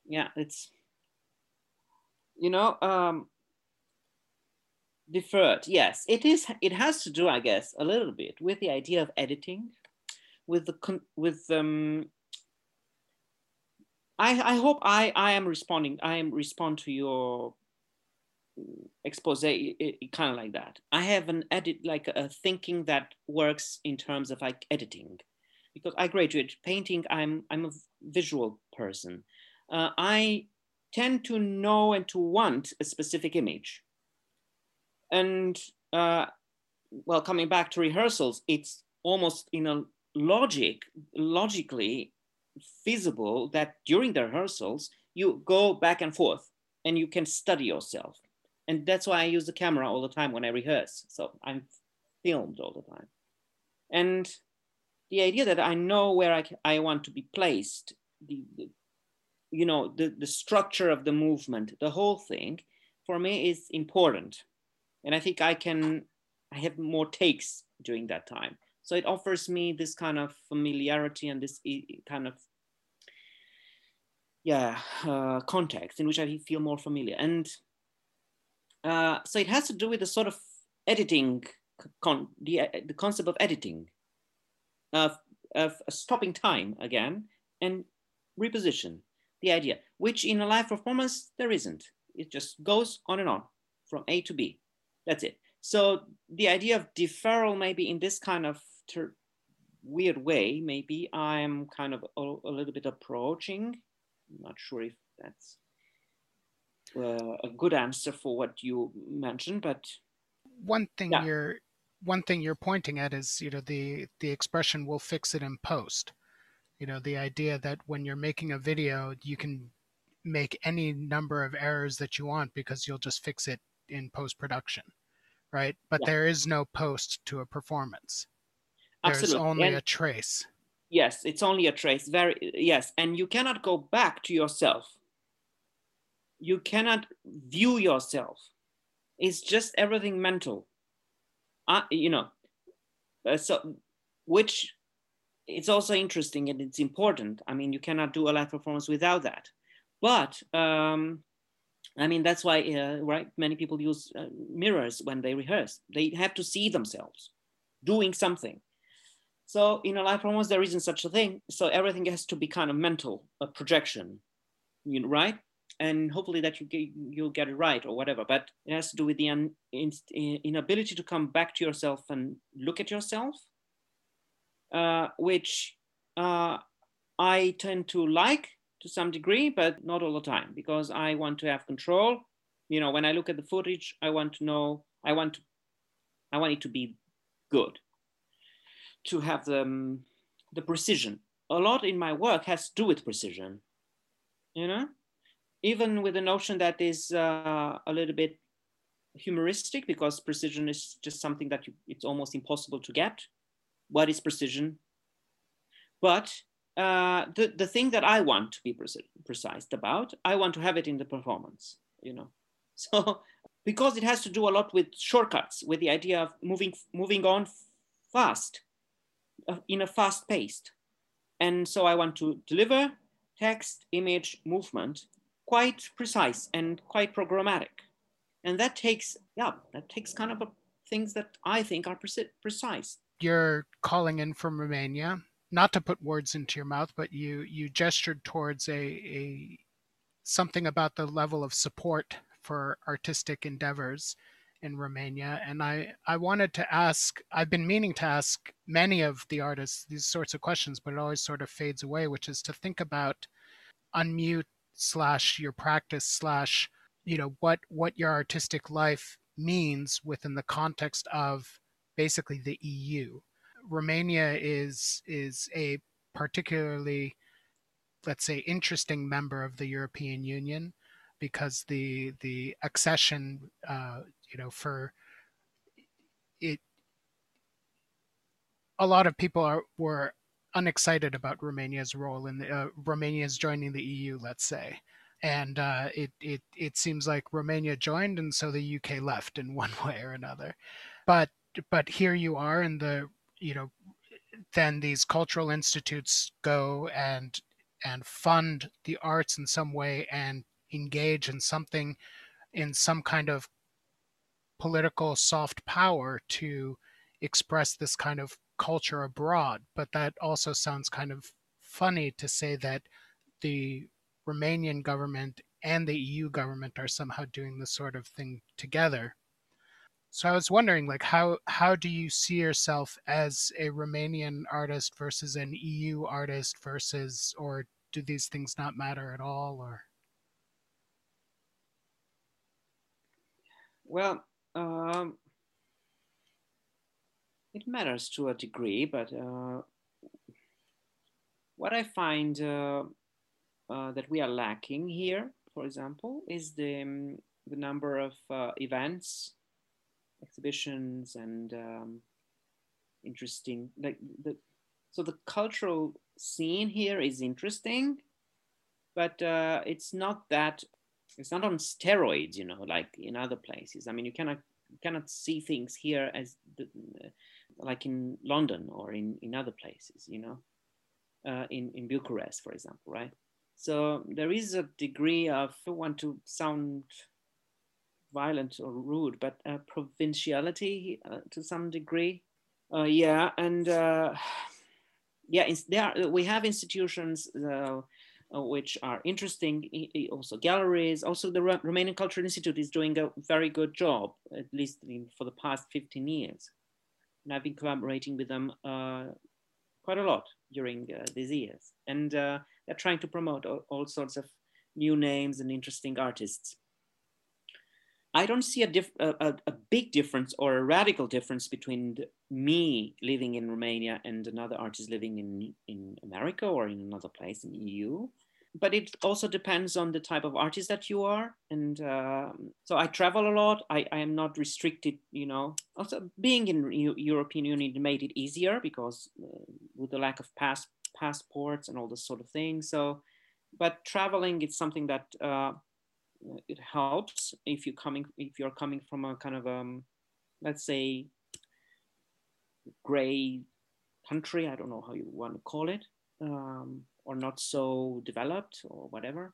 Yeah, it's you know um deferred yes it is it has to do i guess a little bit with the idea of editing with the with um i i hope i i am responding i am respond to your expose kind of like that. I have an edit, like a thinking that works in terms of like editing, because I graduated painting. I'm I'm a visual person. Uh, I tend to know and to want a specific image, and uh, well, coming back to rehearsals, it's almost in a logic logically feasible that during the rehearsals you go back and forth and you can study yourself and that's why I use the camera all the time when I rehearse. So I'm filmed all the time. And the idea that I know where I, I want to be placed, the, the, you know, the, the structure of the movement, the whole thing, for me is important. And I think I can, I have more takes during that time. So it offers me this kind of familiarity and this kind of, yeah, uh, context in which I feel more familiar. And uh, so it has to do with the sort of editing, con- the, uh, the concept of editing, of, of stopping time again and reposition the idea, which in a live performance, there isn't. It just goes on and on from A to B. That's it. So the idea of deferral, maybe in this kind of ter- weird way, maybe I'm kind of a, a little bit approaching. I'm not sure if that's uh, a good answer for what you mentioned, but one thing yeah. you're one thing you're pointing at is you know the the expression "we'll fix it in post." You know the idea that when you're making a video, you can make any number of errors that you want because you'll just fix it in post production, right? But yeah. there is no post to a performance. Absolutely. There's only and a trace. Yes, it's only a trace. Very yes, and you cannot go back to yourself you cannot view yourself. It's just everything mental. Uh, you know, uh, so which it's also interesting and it's important. I mean, you cannot do a live performance without that. But um, I mean, that's why, uh, right? Many people use uh, mirrors when they rehearse. They have to see themselves doing something. So in a live performance, there isn't such a thing. So everything has to be kind of mental, a projection, you know, right? and hopefully that you get, you'll get it right or whatever. But it has to do with the un, in, inability to come back to yourself and look at yourself, uh, which uh, I tend to like to some degree, but not all the time because I want to have control. You know, when I look at the footage, I want to know, I want to, I want it to be good, to have the, um, the precision. A lot in my work has to do with precision, you know? even with the notion that is uh, a little bit humoristic because precision is just something that you, it's almost impossible to get. What is precision? But uh, the, the thing that I want to be precise about, I want to have it in the performance, you know. So because it has to do a lot with shortcuts, with the idea of moving, moving on fast, in a fast paced. And so I want to deliver text, image, movement quite precise and quite programmatic. And that takes, yeah, that takes kind of a, things that I think are precise. You're calling in from Romania, not to put words into your mouth, but you you gestured towards a, a something about the level of support for artistic endeavors in Romania. And I, I wanted to ask, I've been meaning to ask many of the artists these sorts of questions, but it always sort of fades away, which is to think about unmute slash your practice slash you know what what your artistic life means within the context of basically the EU. Romania is is a particularly let's say interesting member of the European Union because the the accession uh, you know for it a lot of people are were unexcited about Romania's role in the, uh, Romania's joining the EU, let's say. And uh, it, it, it seems like Romania joined, and so the UK left in one way or another. But but here you are, and the you know, then these cultural institutes go and and fund the arts in some way and engage in something in some kind of political soft power to express this kind of culture abroad. But that also sounds kind of funny to say that the Romanian government and the EU government are somehow doing this sort of thing together. So I was wondering, like, how how do you see yourself as a Romanian artist versus an EU artist versus, or do these things not matter at all, or? Well, um, it matters to a degree, but uh, what I find uh, uh, that we are lacking here, for example, is the um, the number of uh, events, exhibitions, and um, interesting like the so the cultural scene here is interesting, but uh, it's not that it's not on steroids, you know, like in other places. I mean, you cannot you cannot see things here as the, like in London or in, in other places, you know, uh, in, in Bucharest, for example, right? So there is a degree of, I don't want to sound violent or rude, but uh, provinciality uh, to some degree. Uh, yeah, and uh, yeah, there are, we have institutions uh, uh, which are interesting. Also, galleries. Also, the Romanian Cultural Institute is doing a very good job, at least in, for the past 15 years. And I've been collaborating with them uh, quite a lot during uh, these years. And uh, they're trying to promote all, all, sorts of new names and interesting artists. I don't see a, a, a, big difference or a radical difference between me living in Romania and another artist living in, in America or in another place in EU. But it also depends on the type of artist that you are. And um, so I travel a lot. I, I am not restricted, you know. Also, being in U- European Union made it easier because uh, with the lack of pass- passports and all this sort of thing. So, but traveling is something that uh, it helps if you're coming if you're coming from a kind of um let's say gray country i don't know how you want to call it um, or not so developed or whatever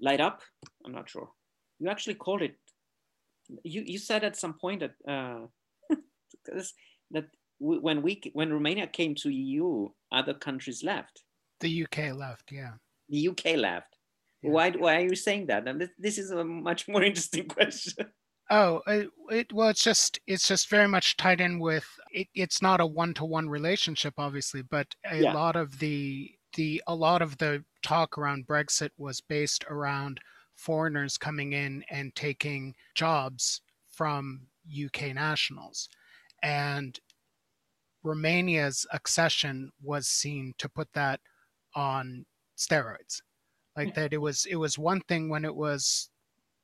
light up i'm not sure. You actually called it you you said at some point that uh, that when we when romania came to eu other countries left. The uk left yeah. The uk left why, why are you saying that? And this, this is a much more interesting question. Oh, it, it, well, it's just it's just very much tied in with it, it's not a one to one relationship, obviously, but a yeah. lot of the the a lot of the talk around Brexit was based around foreigners coming in and taking jobs from UK nationals, and Romania's accession was seen to put that on steroids like that it was it was one thing when it was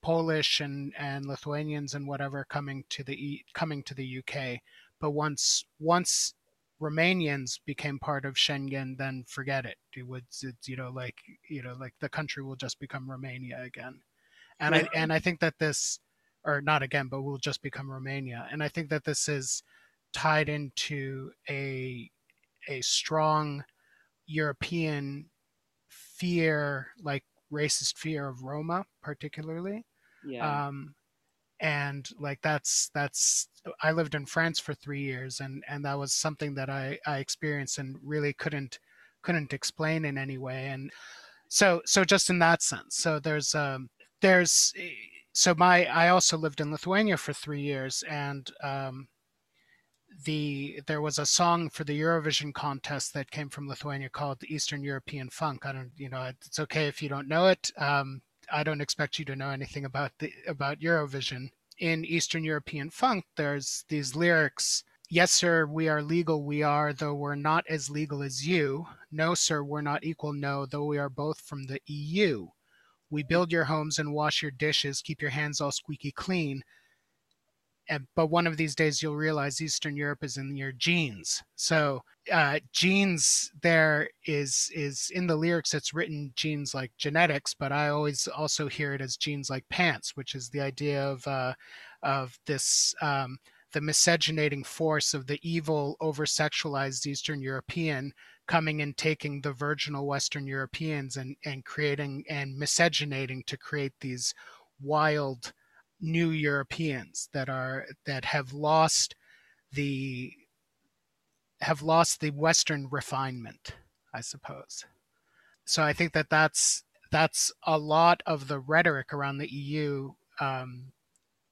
Polish and and Lithuanians and whatever coming to the coming to the UK, but once once Romanians became part of Schengen, then forget it. It would, it's, you know, like you know, like the country will just become Romania again, and I and I think that this, or not again, but will just become Romania, and I think that this is tied into a a strong European fear, like racist fear of Roma, particularly. Yeah. Um, and like that's that's I lived in France for three years, and and that was something that I I experienced and really couldn't couldn't explain in any way. And so so just in that sense, so there's um there's so my I also lived in Lithuania for three years, and um, the there was a song for the Eurovision contest that came from Lithuania called Eastern European Funk. I don't, you know, it's okay if you don't know it. Um, I don't expect you to know anything about the about Eurovision. In Eastern European Funk, there's these lyrics. Yes, sir, we are legal, we are, though we're not as legal as you. No, sir, we're not equal, no, though we are both from the EU. We build your homes and wash your dishes, keep your hands all squeaky clean but one of these days you'll realize Eastern Europe is in your genes. So uh, genes there is is in the lyrics. It's written genes like genetics, but I always also hear it as genes like pants, which is the idea of uh, of this. Um, the miscegenating force of the evil, over sexualized Eastern European coming and taking the virginal Western Europeans and, and creating and miscegenating to create these wild new Europeans that are that have lost the have lost the Western refinement, I suppose. So I think that that's that's a lot of the rhetoric around the EU um,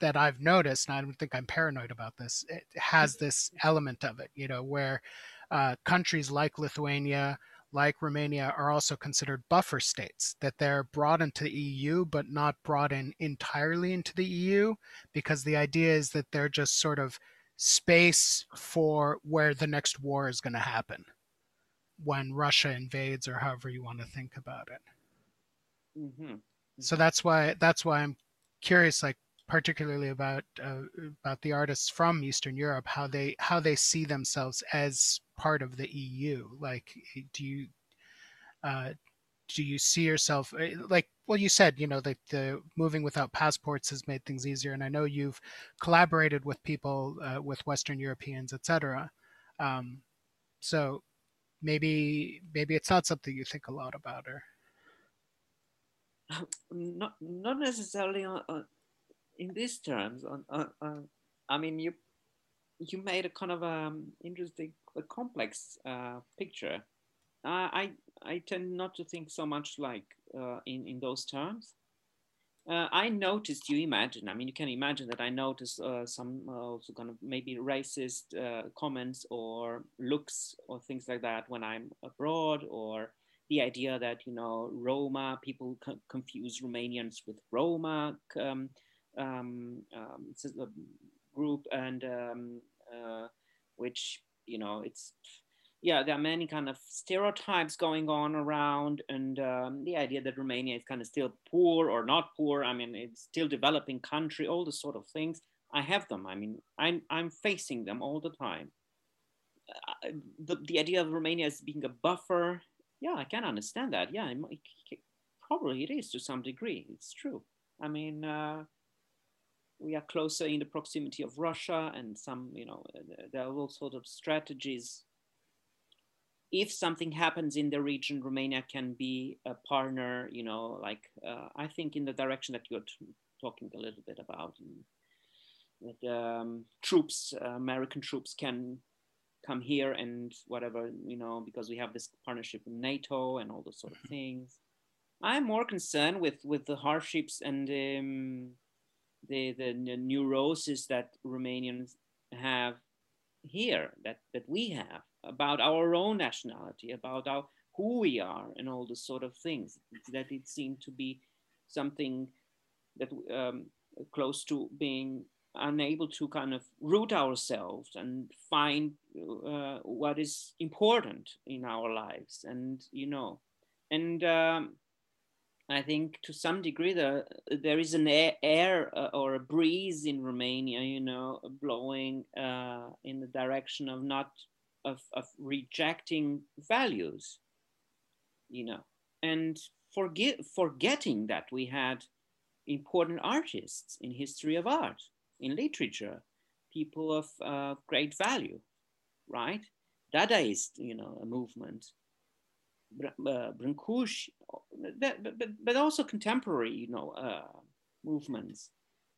that I've noticed, and I don't think I'm paranoid about this. It has this element of it, you know, where uh, countries like Lithuania, like Romania, are also considered buffer states, that they're brought into the EU, but not brought in entirely into the EU, because the idea is that they're just sort of space for where the next war is going to happen when Russia invades, or however you want to think about it. Mm-hmm. So mm-hmm. that's why that's why I'm curious, like particularly about uh, about the artists from Eastern Europe, how they how they see themselves as part of the EU. Like, do you uh, do you see yourself eh, like well you said you know that the moving without passports has made things easier and i know you've collaborated with people uh, with western europeans etc um, so maybe maybe it's not something you think a lot about or not not necessarily on, in these terms on, on, i mean you you made a kind of um interesting a complex uh, picture uh, i i tend not to think so much like uh, in in those terms uh, I noticed you imagine. I mean, you can imagine that I noticed uh, some uh, also kind of maybe racist uh, comments or looks or things like that when I'm abroad, or the idea that you know Roma people co- confuse Romanians with Roma um, group, and um, uh, which you know it's yeah, there are many kind of stereotypes going on around, and um, the idea that Romania is kind of still poor or not poor. I mean, it's still developing country, all the sort of things. I have them. I mean, I'm I'm facing them all the time. Uh, the the idea of Romania as being a buffer, yeah, I can understand that. Yeah, it, probably it is to some degree. It's true. I mean. Uh, we are closer in the proximity of Russia, and some, you know, there are all sorts of strategies if something happens in the region, Romania can be a partner, you know, like uh, I think in the direction that you're talking a little bit about. that um, troops, uh, American troops can come here and whatever, you know, because we have this partnership with NATO and all those sort of mm-hmm. things. I'm more concerned with, with the hardships and um, the, the, neurosis that Romanians have here, that, that we have about our own nationality, about our who we are, and all the sort of things that it seemed to be something that um, close to being unable to kind of root ourselves and find uh, what is important in our lives, and you know, and um, I think to some degree the, there is an air, air uh, or a breeze in Romania, you know, blowing uh, in the direction of not of, of rejecting values, you know, and forget, forgetting that we had important artists in history of art, in literature, people of uh, great value, right? Dadaist, you know, a movement, uh, Brancusi, but, but, but also contemporary, you know, uh, movements.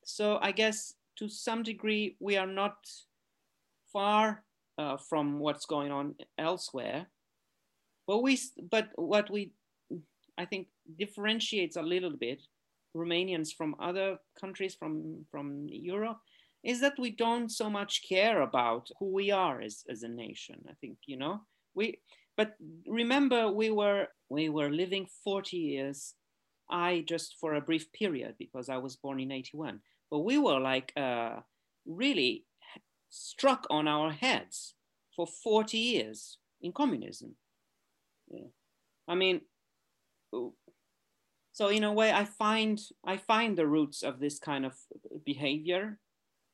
So I guess to some degree we are not far uh, from what's going on elsewhere. But we, but what we, I think, differentiates a little bit Romanians from other countries from from Europe is that we don't so much care about who we are as, as a nation. I think you know we. But remember, we were we were living 40 years. I just for a brief period because I was born in 81. But we were like uh, really struck on our heads for 40 years in communism. Yeah. I mean, so in a way, I find I find the roots of this kind of behavior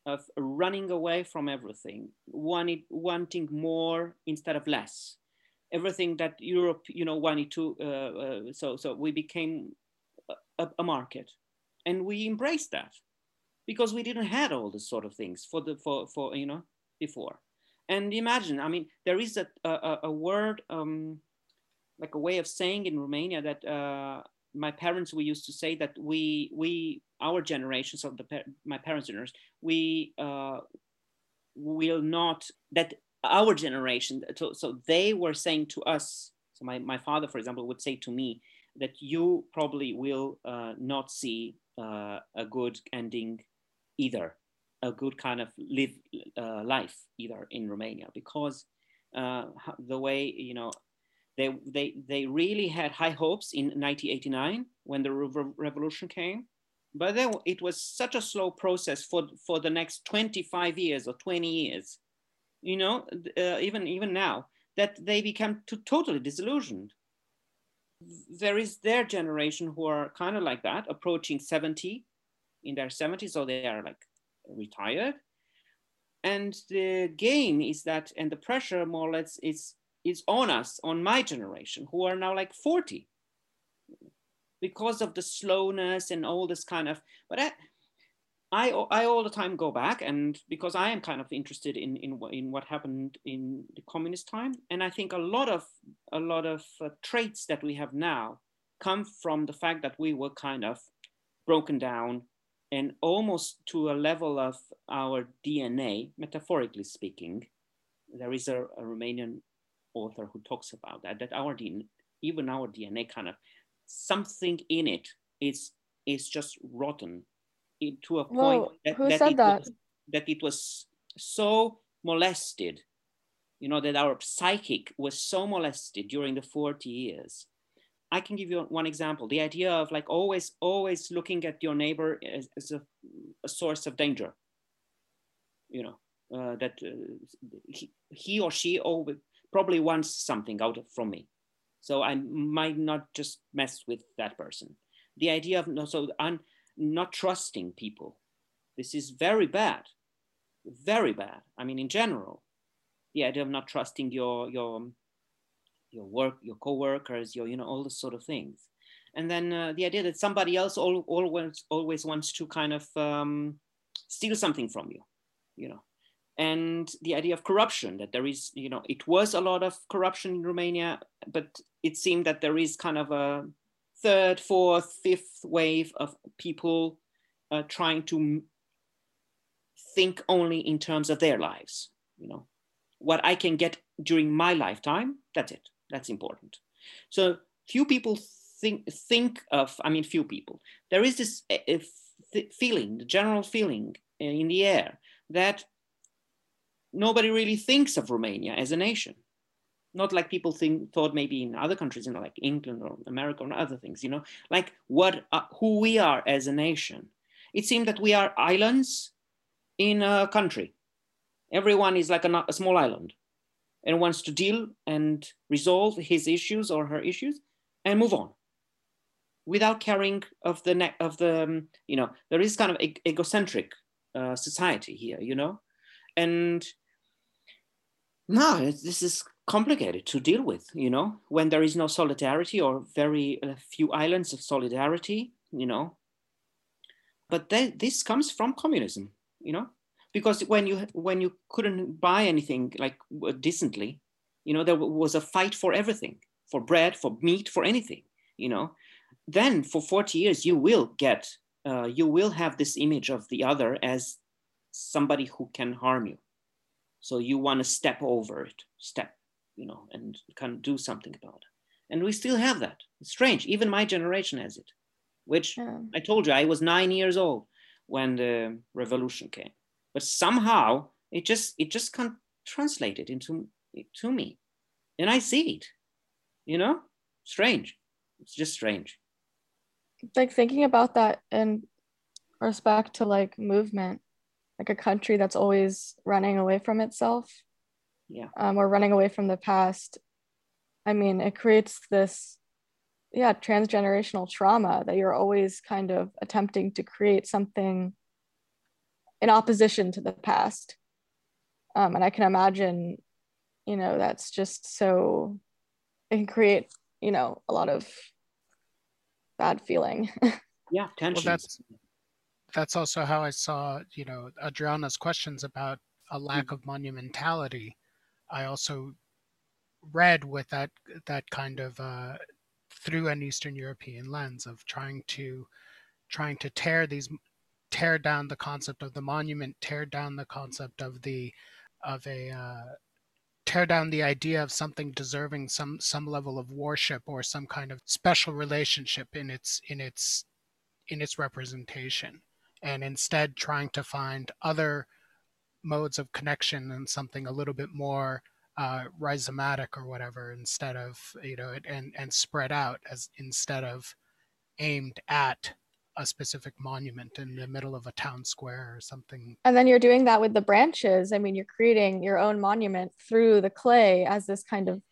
of running away from everything, wanting wanting more instead of less. Everything that Europe, you know, wanted to. Uh, uh, so so we became a, a market, and we embraced that because we didn't had all this sort of things for the for for you know before and imagine i mean there is a, a, a word um, like a way of saying in romania that uh, my parents we used to say that we we our generations of the my parents generation we uh, will not that our generation so, so they were saying to us so my, my father for example would say to me that you probably will uh, not see uh, a good ending either, a good kind of live uh, life either in Romania because uh, the way you know they they they really had high hopes in 1989 when the re- revolution came, but then it was such a slow process for for the next 25 years or 20 years, you know, uh, even even now that they become to, totally disillusioned there is their generation who are kind of like that, approaching 70 in their 70s, so they are like retired. And the game is that, and the pressure more or less is, is on us, on my generation, who are now like 40 because of the slowness and all this kind of, but I, I, I all the time go back and because I am kind of interested in, in, in what happened in the communist time. And I think a lot of, a lot of uh, traits that we have now come from the fact that we were kind of broken down and almost to a level of our DNA, metaphorically speaking. There is a, a Romanian author who talks about that, that our DNA, even our DNA kind of something in it is, is just rotten it, to a point Whoa, that, who that, said it that? Was, that it was so molested, you know, that our psychic was so molested during the 40 years. I can give you one example. The idea of like always, always looking at your neighbor as, as a, a, source of danger. You know, uh, that uh, he, he or she always probably wants something out of, from me. So I might not just mess with that person. The idea of no, so un, not trusting people. This is very bad, very bad. I mean, in general, the idea of not trusting your your your work, your co-workers, your you know all this sort of things, and then uh, the idea that somebody else al- always always wants to kind of um, steal something from you, you know, and the idea of corruption that there is you know it was a lot of corruption in Romania, but it seemed that there is kind of a third, fourth, fifth wave of people uh, trying to think only in terms of their lives. You know, what I can get during my lifetime, that's it. That's important. So few people think think of. I mean, few people. There is this uh, feeling, the general feeling in the air that nobody really thinks of Romania as a nation not like people think thought maybe in other countries, you know, like England or America or other things, you know, like what uh, who we are as a nation. It seemed that we are islands in a country. Everyone is like a, a small island and wants to deal and resolve his issues or her issues and move on without caring of the neck of the um, you know there is kind of e- egocentric uh, society here you know and no this is complicated to deal with, you know, when there is no solidarity or very uh, few islands of solidarity, you know. But then this comes from communism, you know, because when you when you couldn't buy anything like decently, you know, there was a fight for everything, for bread, for meat, for anything, you know. Then for 40 years, you will get, uh, you will have this image of the other as somebody who can harm you. So you want to step over it, step you know, and can do something about it. And we still have that. It's strange. Even my generation has it, which yeah. I told you I was nine years old when the revolution came. But somehow it just it just can't translate it into to me, and I see it. You know, strange. It's just strange. Like thinking about that in respect to like movement, like a country that's always running away from itself yeah. um, or running away from the past i mean it creates this yeah transgenerational trauma that you're always kind of attempting to create something in opposition to the past. Um, and i can imagine you know that's just so it can create you know a lot of bad feeling. Yeah tension. well, that's that's also how i saw you know adriana's questions about a lack mm-hmm. of monumentality I also read with that that kind of uh, through an Eastern European lens of trying to trying to tear these tear down the concept of the monument, tear down the concept of the of a uh, tear down the idea of something deserving some some level of worship or some kind of special relationship in its in its in its representation. And instead trying to find other modes of connection and something a little bit more uh, rhizomatic or whatever instead of you know and and spread out as instead of aimed at a specific monument in the middle of a town square or something. And then you're doing that with the branches. I mean, you're creating your own monument through the clay as this kind of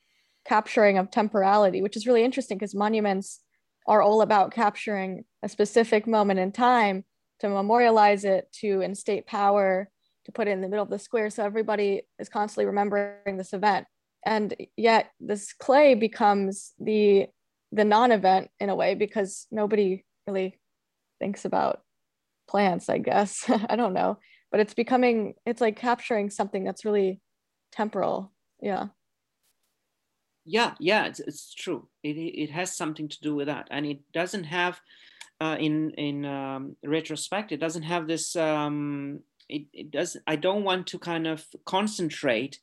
capturing of temporality, which is really interesting because monuments are all about capturing a specific moment in time to memorialize it, to instate power, to put it in the middle of the square. So everybody is constantly remembering this event. And yet this clay becomes the the non-event in a way because nobody really thinks about plants, I guess. I don't know. But it's becoming, it's like capturing something that's really temporal. Yeah. Yeah, yeah, it's, it's true. It, it has something to do with that. And it doesn't have, uh, in, in um, retrospect, it doesn't have this, um, it, it does, I don't want to kind of concentrate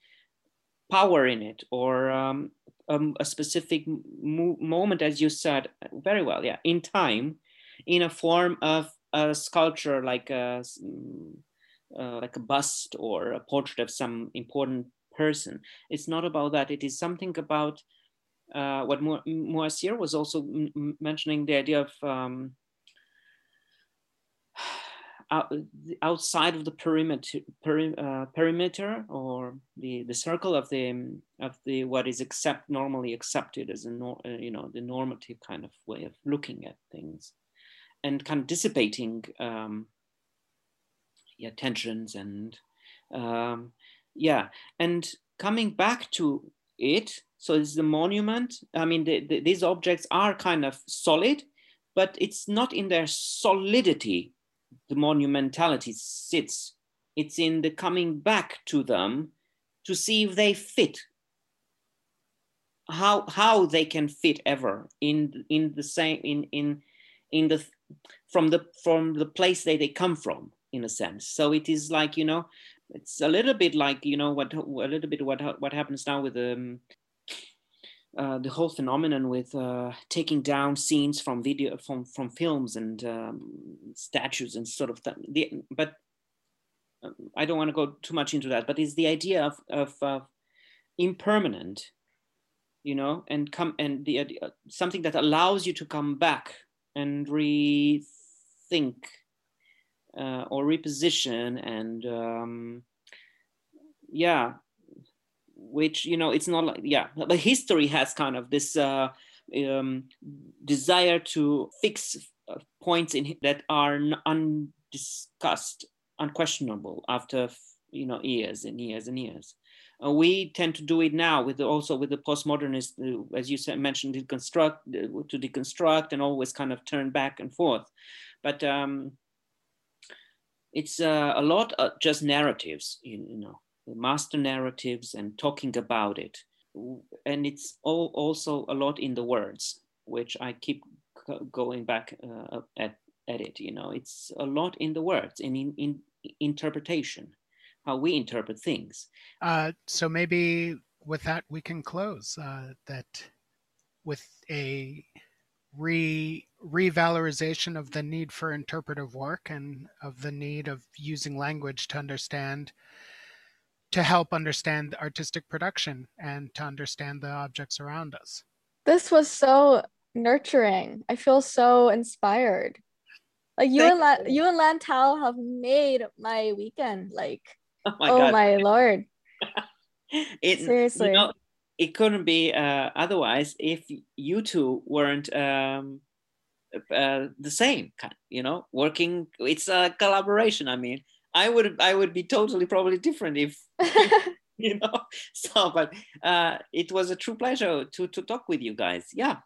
power in it or um, um, a specific mo- moment, as you said very well, yeah, in time in a form of a sculpture like a mm, uh, like a bust or a portrait of some important person. It's not about that. It is something about uh, what Mo- Moacir was also m- mentioning the idea of um, outside of the perimeter, peri- uh, perimeter or the, the circle of the of the what is accept normally accepted as a no, uh, you know the normative kind of way of looking at things and kind of dissipating um, yeah tensions and um, yeah. And coming back to it so it's the monument. I mean the, the, these objects are kind of solid but it's not in their solidity the monumentality sits it's in the coming back to them to see if they fit. How how they can fit ever in in the same in in in the from the from the place that they come from in a sense. So it is like you know it's a little bit like you know what a little bit what what happens now with um, uh, the whole phenomenon with uh, taking down scenes from video from from films and um, statues and sort of the, but um, I don't want to go too much into that but it's the idea of of uh, impermanent you know and come and the uh, something that allows you to come back and rethink uh, or reposition and um, yeah which you know it's not like yeah but history has kind of this uh, um, desire to fix uh, points in that are undiscussed unquestionable after you know years and years and years uh, we tend to do it now with also with the postmodernist uh, as you said, mentioned, deconstruct, uh, to deconstruct and always kind of turn back and forth. But um, it's a lot of just narratives, you, you, know, master narratives and talking about it. And it's all, also a lot in the words, which I keep going back uh, at, at it, you know, it's a lot in the words and in, in interpretation how we interpret things. Uh, so maybe with that we can close uh, that with a re revalorization of the need for interpretive work and of the need of using language to understand to help understand artistic production and to understand the objects around us. This was so nurturing. I feel so inspired. Like you Thank and La- you and Lantau have made my weekend. Like oh my, oh my lord. it, Seriously. You know, it couldn't be uh, otherwise if you two weren't um, uh, the same, you know, working. It's a collaboration. I mean, I would I would be totally probably different if you know. So, but uh, it was a true pleasure to to talk with you guys. Yeah,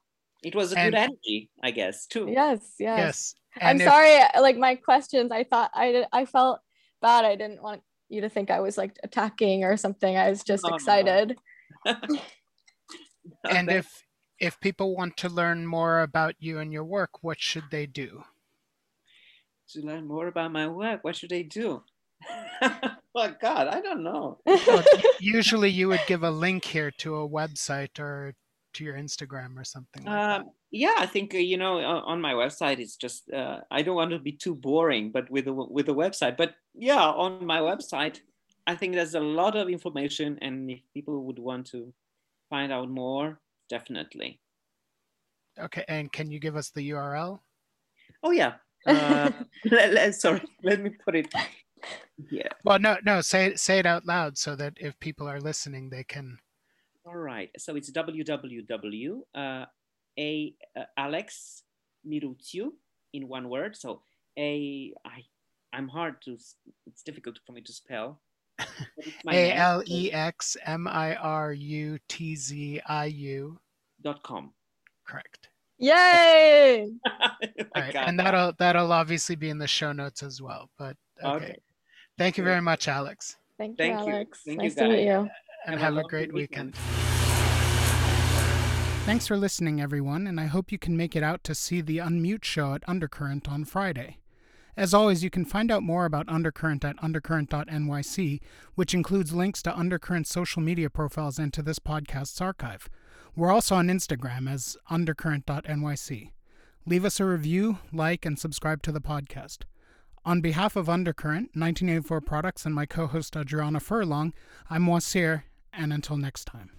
it was a and, good energy, I guess, too. Yes, yes. Yes. I'm if, sorry, like my questions. I thought I I felt bad. I didn't want you to think I was like attacking or something. I was just oh, excited. No. and if if people want to learn more about you and your work, what should they do? To learn more about my work, what should they do? oh God, I don't know. Well, usually you would give a link here to a website or to your Instagram or something like that. Um, yeah, I think uh, you know on my website it's just uh, I don't want to be too boring, but with the with the website. But yeah, on my website, I think there's a lot of information, and if people would want to find out more, definitely. Okay, and can you give us the URL? Oh yeah. Uh, let, let- sorry, let me put it. Yeah. Well, no, no, say it, say it out loud so that if people are listening, they can. All right. So it's www. Uh, a uh, Alex Mirutziu in one word. So a I I'm hard to. It's difficult for me to spell. but it's my A L E X M I R U T Z I U. dot com. Correct. Yay! Oh right, and that'll that'll obviously be in the show notes as well. But okay, Okay. thank you very much, Alex, Thank you, Thank you. Alex. Thank you, nice to meet you. and Have a have a great weekend. weekend. Thanks for listening, everyone, and I hope you can make it out to see the Unmute show at Undercurrent on Friday. As always, you can find out more about Undercurrent at undercurrent.nyc, which includes links to Undercurrent's social media profiles and to this podcast's archive. We're also on Instagram as undercurrent.nyc. Leave us a review, like, and subscribe to the podcast. On behalf of Undercurrent, 1984 Products, and my co host Adriana Furlong, I'm Moacir, and until next time.